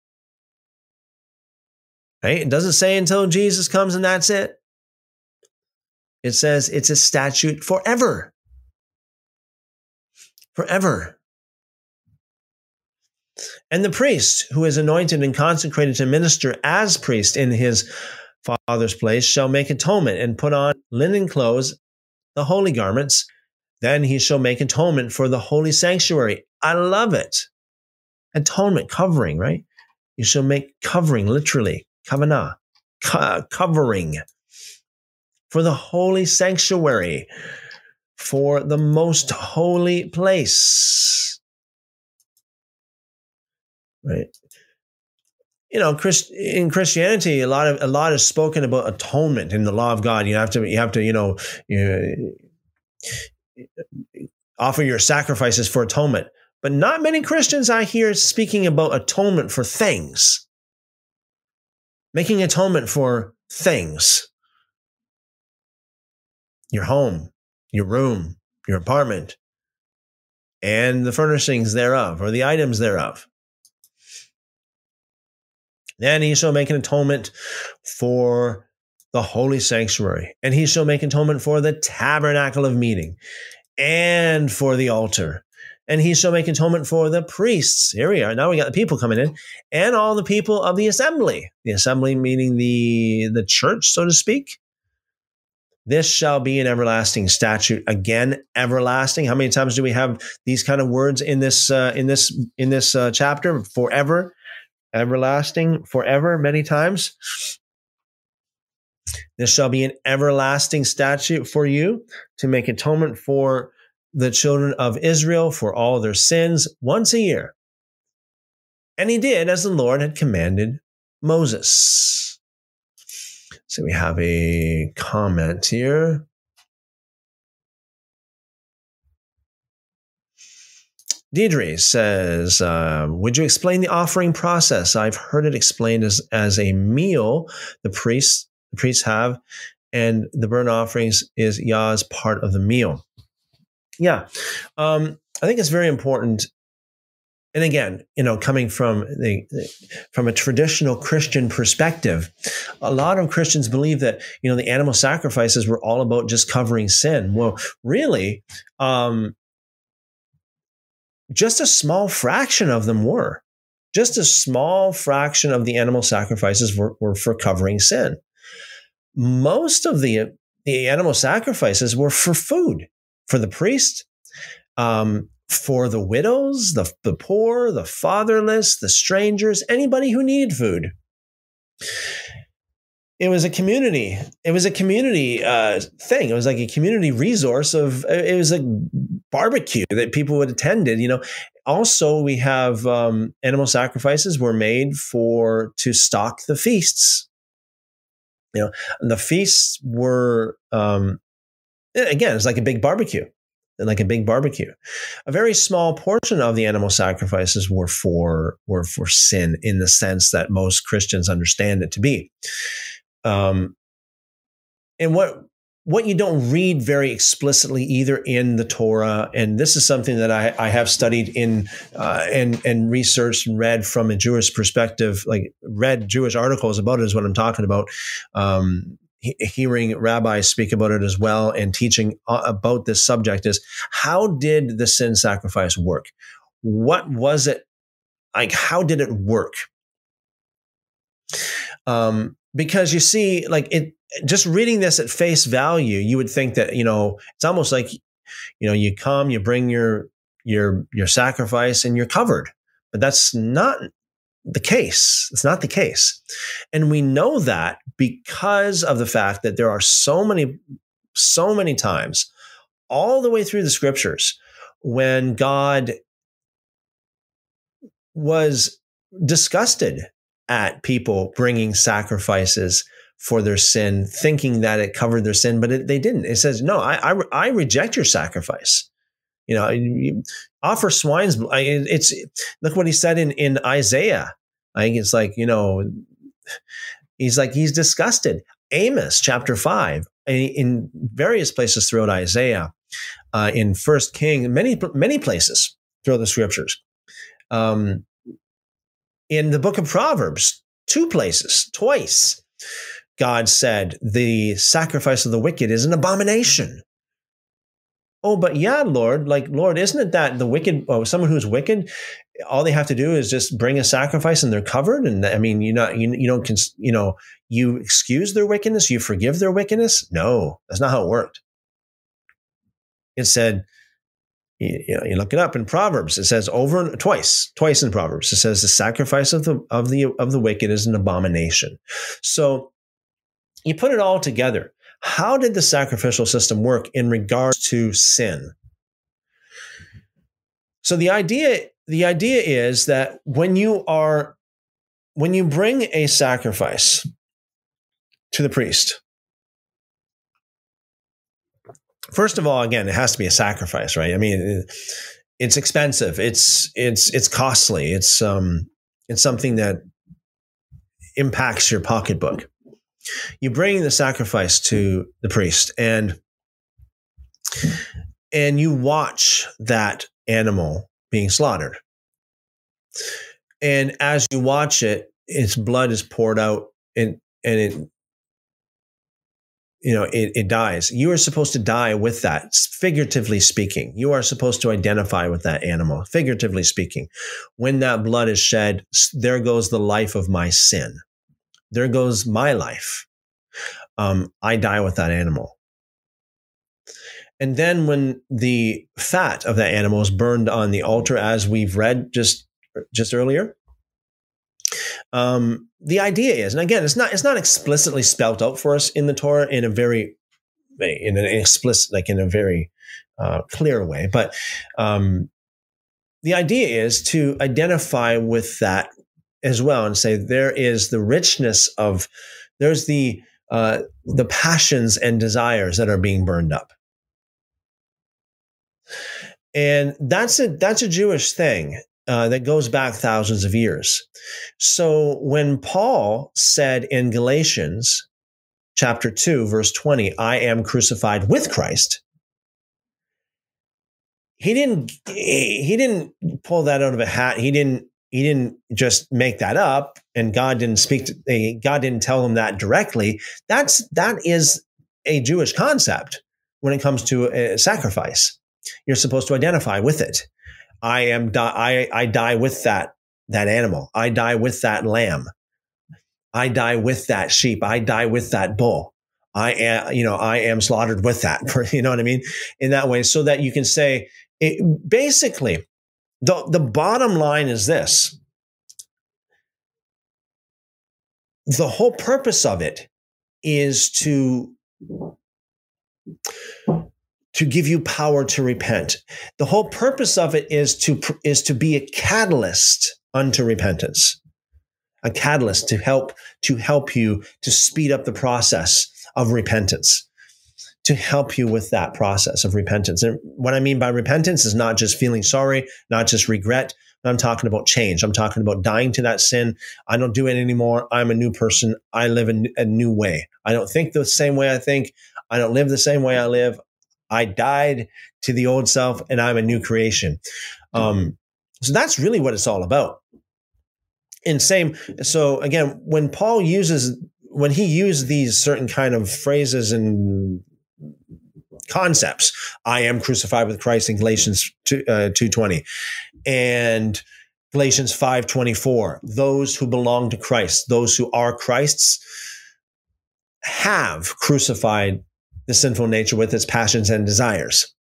Right? It doesn't say until Jesus comes and that's it. It says it's a statute forever. Forever. And the priest who is anointed and consecrated to minister as priest in his father's place shall make atonement and put on linen clothes, the holy garments. Then he shall make atonement for the holy sanctuary. I love it. Atonement, covering, right? You shall make covering, literally, kavanah, co- covering for the holy sanctuary, for the most holy place. Right? You know, Christ, in Christianity, a lot of a lot is spoken about atonement in the law of God. You have to, you have to, you know, you, offer your sacrifices for atonement. But not many Christians I hear speaking about atonement for things making atonement for things your home, your room, your apartment, and the furnishings thereof, or the items thereof. Then he shall make an atonement for the holy sanctuary, and he shall make atonement for the tabernacle of meeting, and for the altar, and he shall make atonement for the priests. Here we are. Now we got the people coming in, and all the people of the assembly. The assembly meaning the the church, so to speak. This shall be an everlasting statute. Again, everlasting. How many times do we have these kind of words in this uh, in this in this uh, chapter? Forever, everlasting, forever. Many times. This shall be an everlasting statute for you to make atonement for the children of Israel for all their sins once a year. And he did as the Lord had commanded Moses. So we have a comment here. Deidre says, uh, Would you explain the offering process? I've heard it explained as, as a meal the priests the priests have, and the burnt offerings is Yah's part of the meal. Yeah, um, I think it's very important. And again, you know, coming from the from a traditional Christian perspective, a lot of Christians believe that you know the animal sacrifices were all about just covering sin. Well, really, um, just a small fraction of them were. Just a small fraction of the animal sacrifices were, were for covering sin most of the, the animal sacrifices were for food, for the priest, um, for the widows, the, the poor, the fatherless, the strangers, anybody who needed food. It was a community. It was a community uh, thing. It was like a community resource of. It was a barbecue that people would attended. You know. Also, we have um, animal sacrifices were made for to stock the feasts. You know, the feasts were um, again, it's like a big barbecue, like a big barbecue. A very small portion of the animal sacrifices were for were for sin in the sense that most Christians understand it to be. Um, and what what you don't read very explicitly either in the Torah, and this is something that I, I have studied in uh, and and researched and read from a Jewish perspective, like read Jewish articles about it is what I'm talking about. Um, he, hearing rabbis speak about it as well and teaching uh, about this subject is how did the sin sacrifice work? What was it like? How did it work? Um, because you see, like it, just reading this at face value, you would think that you know it's almost like you know you come, you bring your your your sacrifice, and you're covered. But that's not the case. It's not the case, and we know that because of the fact that there are so many so many times all the way through the scriptures when God was disgusted at people bringing sacrifices for their sin, thinking that it covered their sin, but it, they didn't. It says, no, I, I, I reject your sacrifice. You know, you offer swine's. It's look what he said in in Isaiah. I think it's like you know, he's like he's disgusted. Amos chapter five in various places throughout Isaiah, uh, in First King, many many places throughout the scriptures. Um, in the book of Proverbs, two places, twice God said, the sacrifice of the wicked is an abomination. Oh, but yeah, Lord, like, Lord, isn't it that the wicked, oh, someone who's wicked, all they have to do is just bring a sacrifice and they're covered? And I mean, you're not, you, you don't, you know, you excuse their wickedness, you forgive their wickedness? No, that's not how it worked. It said, you, you, look it up in Proverbs. It says over twice, twice in Proverbs. It says the sacrifice of the of the of the wicked is an abomination. So you put it all together. How did the sacrificial system work in regards to sin? So the idea the idea is that when you are when you bring a sacrifice to the priest first of all again it has to be a sacrifice right? I mean it's expensive. It's it's it's costly. It's um it's something that impacts your pocketbook. You bring the sacrifice to the priest and and you watch that animal being slaughtered. And as you watch it its blood is poured out and and it you know it, it dies you are supposed to die with that figuratively speaking you are supposed to identify with that animal figuratively speaking when that blood is shed there goes the life of my sin there goes my life. Um, I die with that animal. And then when the fat of that animal is burned on the altar, as we've read just just earlier, um, the idea is, and again, it's not it's not explicitly spelled out for us in the Torah in a very in an explicit, like in a very uh, clear way, but um, the idea is to identify with that as well and say there is the richness of there's the uh, the passions and desires that are being burned up. And that's a that's a jewish thing uh, that goes back thousands of years. So when paul said in galatians chapter 2 verse 20 i am crucified with christ he didn't he didn't pull that out of a hat. He didn't he didn't just make that up and god didn't speak to god didn't tell him that directly. That's that is a jewish concept when it comes to a sacrifice. You're supposed to identify with it i am i i die with that that animal. I die with that lamb. I die with that sheep. I die with that bull. I am, you know, I am slaughtered with that. *laughs* You know what I mean? In that way, so that you can say, it, basically, the, the bottom line is this. The whole purpose of it is to to give you power to repent the whole purpose of it is to is to be a catalyst unto repentance a catalyst to help to help you to speed up the process of repentance to help you with that process of repentance. And what I mean by repentance is not just feeling sorry, not just regret. I'm talking about change. I'm talking about dying to that sin. I don't do it anymore. I'm a new person. I live in a new way. I don't think the same way I think. I don't live the same way I live. I died to the old self and I'm a new creation. Um, so that's really what it's all about. And same, so again, when Paul uses, when he used these certain kind of phrases and concepts. I am crucified with Christ in Galatians 2, uh, 220 and Galatians 5:24. Those who belong to Christ, those who are Christ's have crucified the sinful nature with its passions and desires.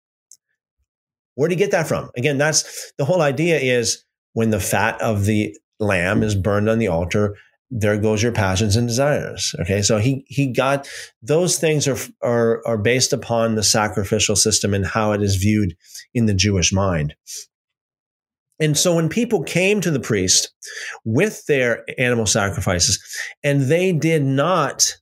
Where do you get that from? Again, that's the whole idea is when the fat of the lamb is burned on the altar, there goes your passions and desires. Okay. So he, he got those things are, are, are based upon the sacrificial system and how it is viewed in the Jewish mind. And so when people came to the priest with their animal sacrifices and they did not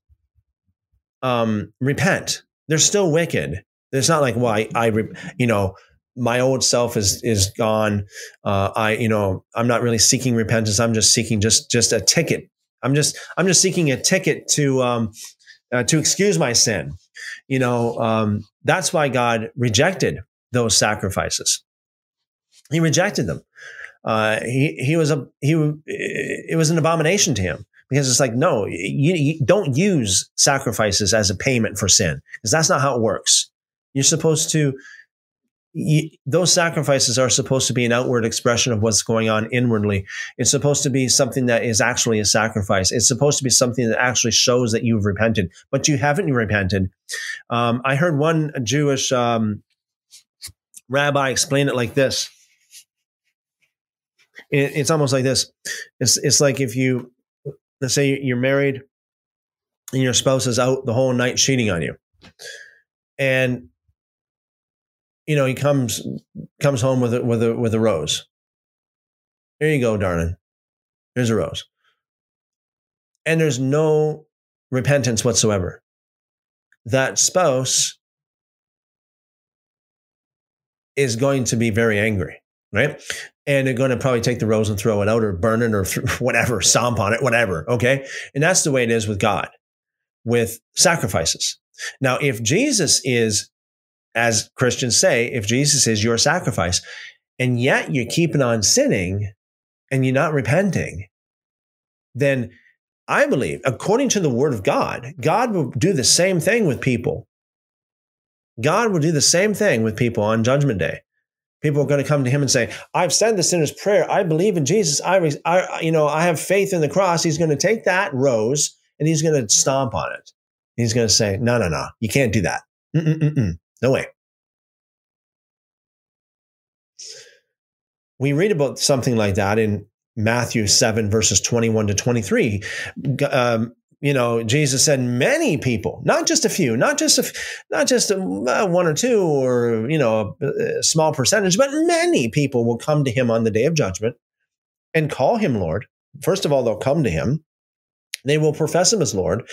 um, repent, they're still wicked. It's not like, well, I, I you know, my old self is is gone. Uh, I, you know, I'm not really seeking repentance. I'm just seeking just just a ticket I'm just I'm just seeking a ticket to um, uh, to excuse my sin. You know, um, that's why God rejected those sacrifices. He rejected them. Uh, he he was a he it was an abomination to him because it's like no, you, you don't use sacrifices as a payment for sin because that's not how it works. You're supposed to you, those sacrifices are supposed to be an outward expression of what's going on inwardly. It's supposed to be something that is actually a sacrifice. It's supposed to be something that actually shows that you've repented, but you haven't repented. Um, I heard one Jewish um, rabbi explain it like this. It, it's almost like this. It's it's like if you let's say you're married and your spouse is out the whole night cheating on you, and you know, he comes comes home with a, with a with a rose. Here you go, darling. Here's a rose. And there's no repentance whatsoever. That spouse is going to be very angry, right? And they're going to probably take the rose and throw it out or burn it or *laughs* whatever, stomp on it, whatever. Okay. And that's the way it is with God, with sacrifices. Now, if Jesus is as Christians say, if Jesus is your sacrifice, and yet you're keeping on sinning and you're not repenting, then I believe, according to the word of God, God will do the same thing with people. God will do the same thing with people on Judgment Day people are going to come to him and say i've said the sinner's prayer. I believe in jesus. I, I you know i have faith in the cross. He's going to take that rose and he's going to stomp on it. He's going to say no no no. You can't do that. Mm-mm-mm-mm. no way. We read about something like that in matthew 7 verses 21 to 23 um, you know, Jesus said many people, not just a few, not just a, not just a, uh, one or two, or you know, a, a small percentage, but many people will come to him on the day of judgment and call him Lord. First of all, they'll come to him. They will profess him as Lord,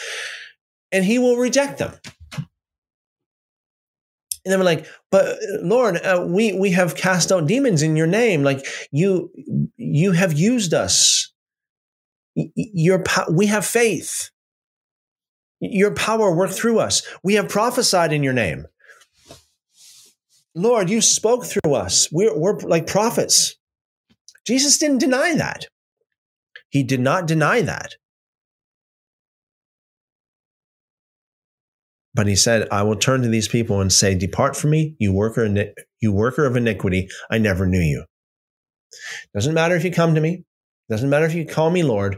and he will reject them. And they were like, "But Lord, uh, we we have cast out demons in your name. Like you you have used us. Your we have faith. Your power worked through us. We have prophesied in your name. Lord, you spoke through us. We're, we're like prophets. Jesus didn't deny that. He did not deny that. But he said, I will turn to these people and say, Depart from me, you worker, you worker of iniquity. I never knew you. Doesn't matter if you come to me. Doesn't matter if you call me Lord.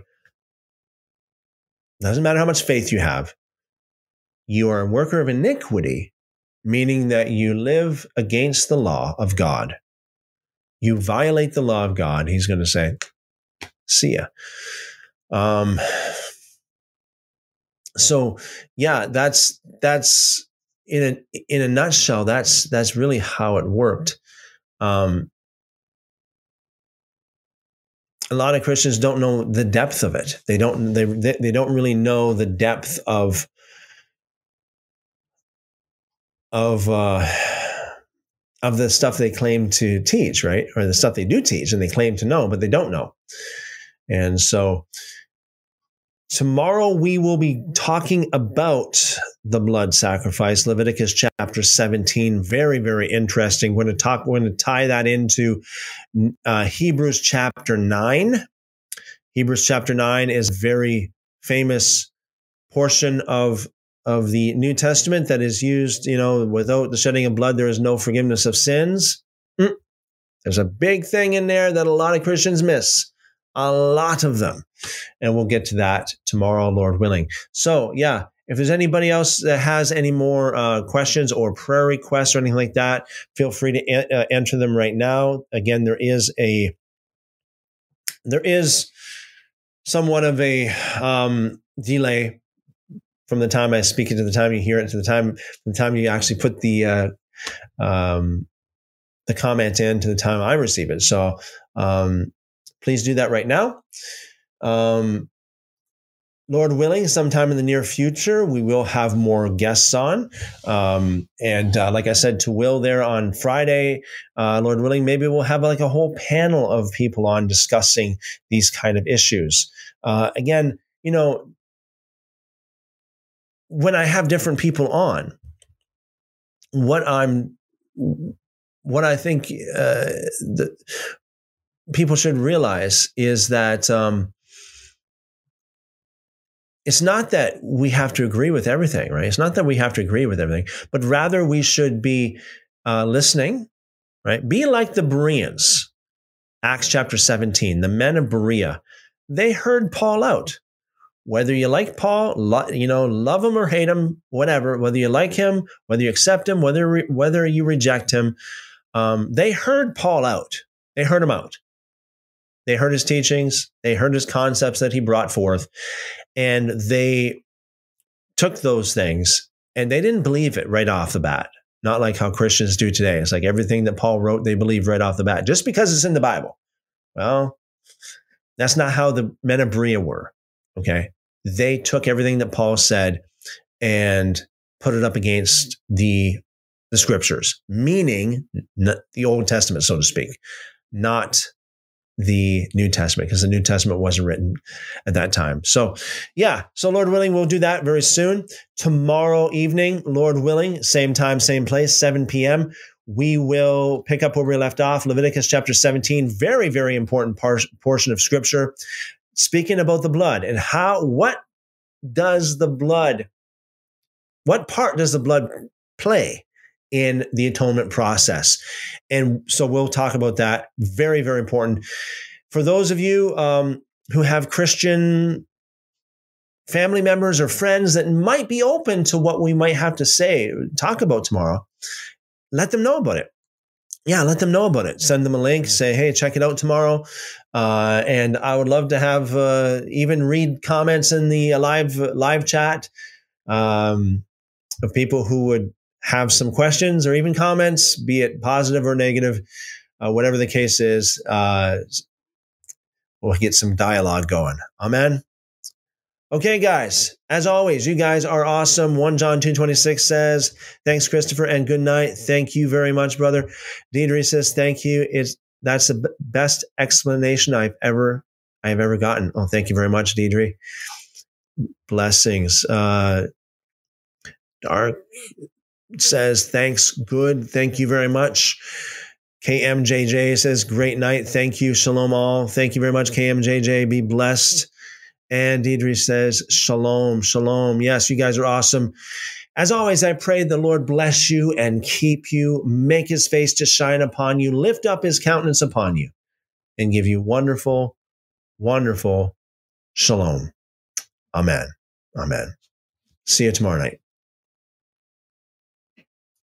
Doesn't matter how much faith you have. You are a worker of iniquity, meaning that you live against the law of God. You violate the law of God. He's going to say, See ya. Um, so yeah, that's that's in a in a nutshell. That's that's really how it worked. Um, a lot of Christians don't know the depth of it. They don't they they don't really know the depth of of uh, of the stuff they claim to teach, right? Or the stuff they do teach and they claim to know, but they don't know. And so tomorrow we will be talking about the blood sacrifice, Leviticus chapter 17. Very, very interesting. We're going to talk, we're going to tie that into uh, Hebrews chapter 9. Hebrews chapter 9 is a very famous portion of of the New Testament that is used, you know, without the shedding of blood, there is no forgiveness of sins. Mm. There's a big thing in there that a lot of Christians miss. A lot of them. And we'll get to that tomorrow, Lord willing. So, yeah, if there's anybody else that has any more uh, questions or prayer requests or anything like that, feel free to uh, enter them right now. Again, there is a there is somewhat of a um, delay from the time I speak it to the time you hear it to the time from the time you actually put the uh, um, the comment in to the time I receive it. So um, please do that right now. Um, Lord willing, sometime in the near future, we will have more guests on. Um, and uh, like I said to Will there on Friday, uh, Lord willing, maybe we'll have like a whole panel of people on discussing these kind of issues. Uh, again, you know, when I have different people on, what I'm, what I think uh, the, people should realize is that um, it's not that we have to agree with everything, right? It's not that we have to agree with everything, but rather we should be uh, listening, right? Be like the Bereans, Acts chapter 17, the men of Berea. They heard Paul out whether you like Paul, lo- you know, love him or hate him, whatever, whether you like him, whether you accept him, whether re- whether you reject him, um, they heard Paul out. They heard him out. They heard his teachings. They heard his concepts that he brought forth, and they took those things and they didn't believe it right off the bat. Not like how Christians do today. It's like everything that Paul wrote, they believe right off the bat, just because it's in the Bible. Well, that's not how the men of Berea were. Okay. They took everything that Paul said and put it up against the, the scriptures, meaning the Old Testament, so to speak, not the New Testament, because the New Testament wasn't written at that time. So, yeah. So, Lord willing, we'll do that very soon. Tomorrow evening, Lord willing, same time, same place, 7 p.m. We will pick up where we left off, Leviticus chapter 17. Very, very important par- portion of scripture speaking about the blood and how, what does the blood, what part does the blood play in the atonement process? And so we'll talk about that. Very, very important. For those of you um, who have Christian family members or friends that might be open to what we might have to say, talk about tomorrow, let them know about it. yeah, let them know about it. Send them a link. Say, hey, check it out tomorrow. Uh, and I would love to have uh, even read comments in the live live chat um, of people who would have some questions or even comments, be it positive or negative, uh, whatever the case is. Uh, we'll get some dialogue going. Amen. Okay, guys. As always, you guys are awesome. 1 John 2.26 says, thanks, Christopher, and good night. Thank you very much, brother. Deidre says, thank you. It's that's the best explanation I've ever I've ever gotten. Oh, thank you very much, Deidre. Blessings. Uh, Dark says, thanks, good. Thank you very much. KMJJ says, great night. Thank you. Shalom all. Thank you very much, KMJJ. Be blessed. And Deidre says, Shalom, Shalom. Yes, you guys are awesome. As always, I pray the Lord bless you and keep you, make his face to shine upon you, lift up his countenance upon you, and give you wonderful, wonderful shalom. Amen. Amen. See you tomorrow night.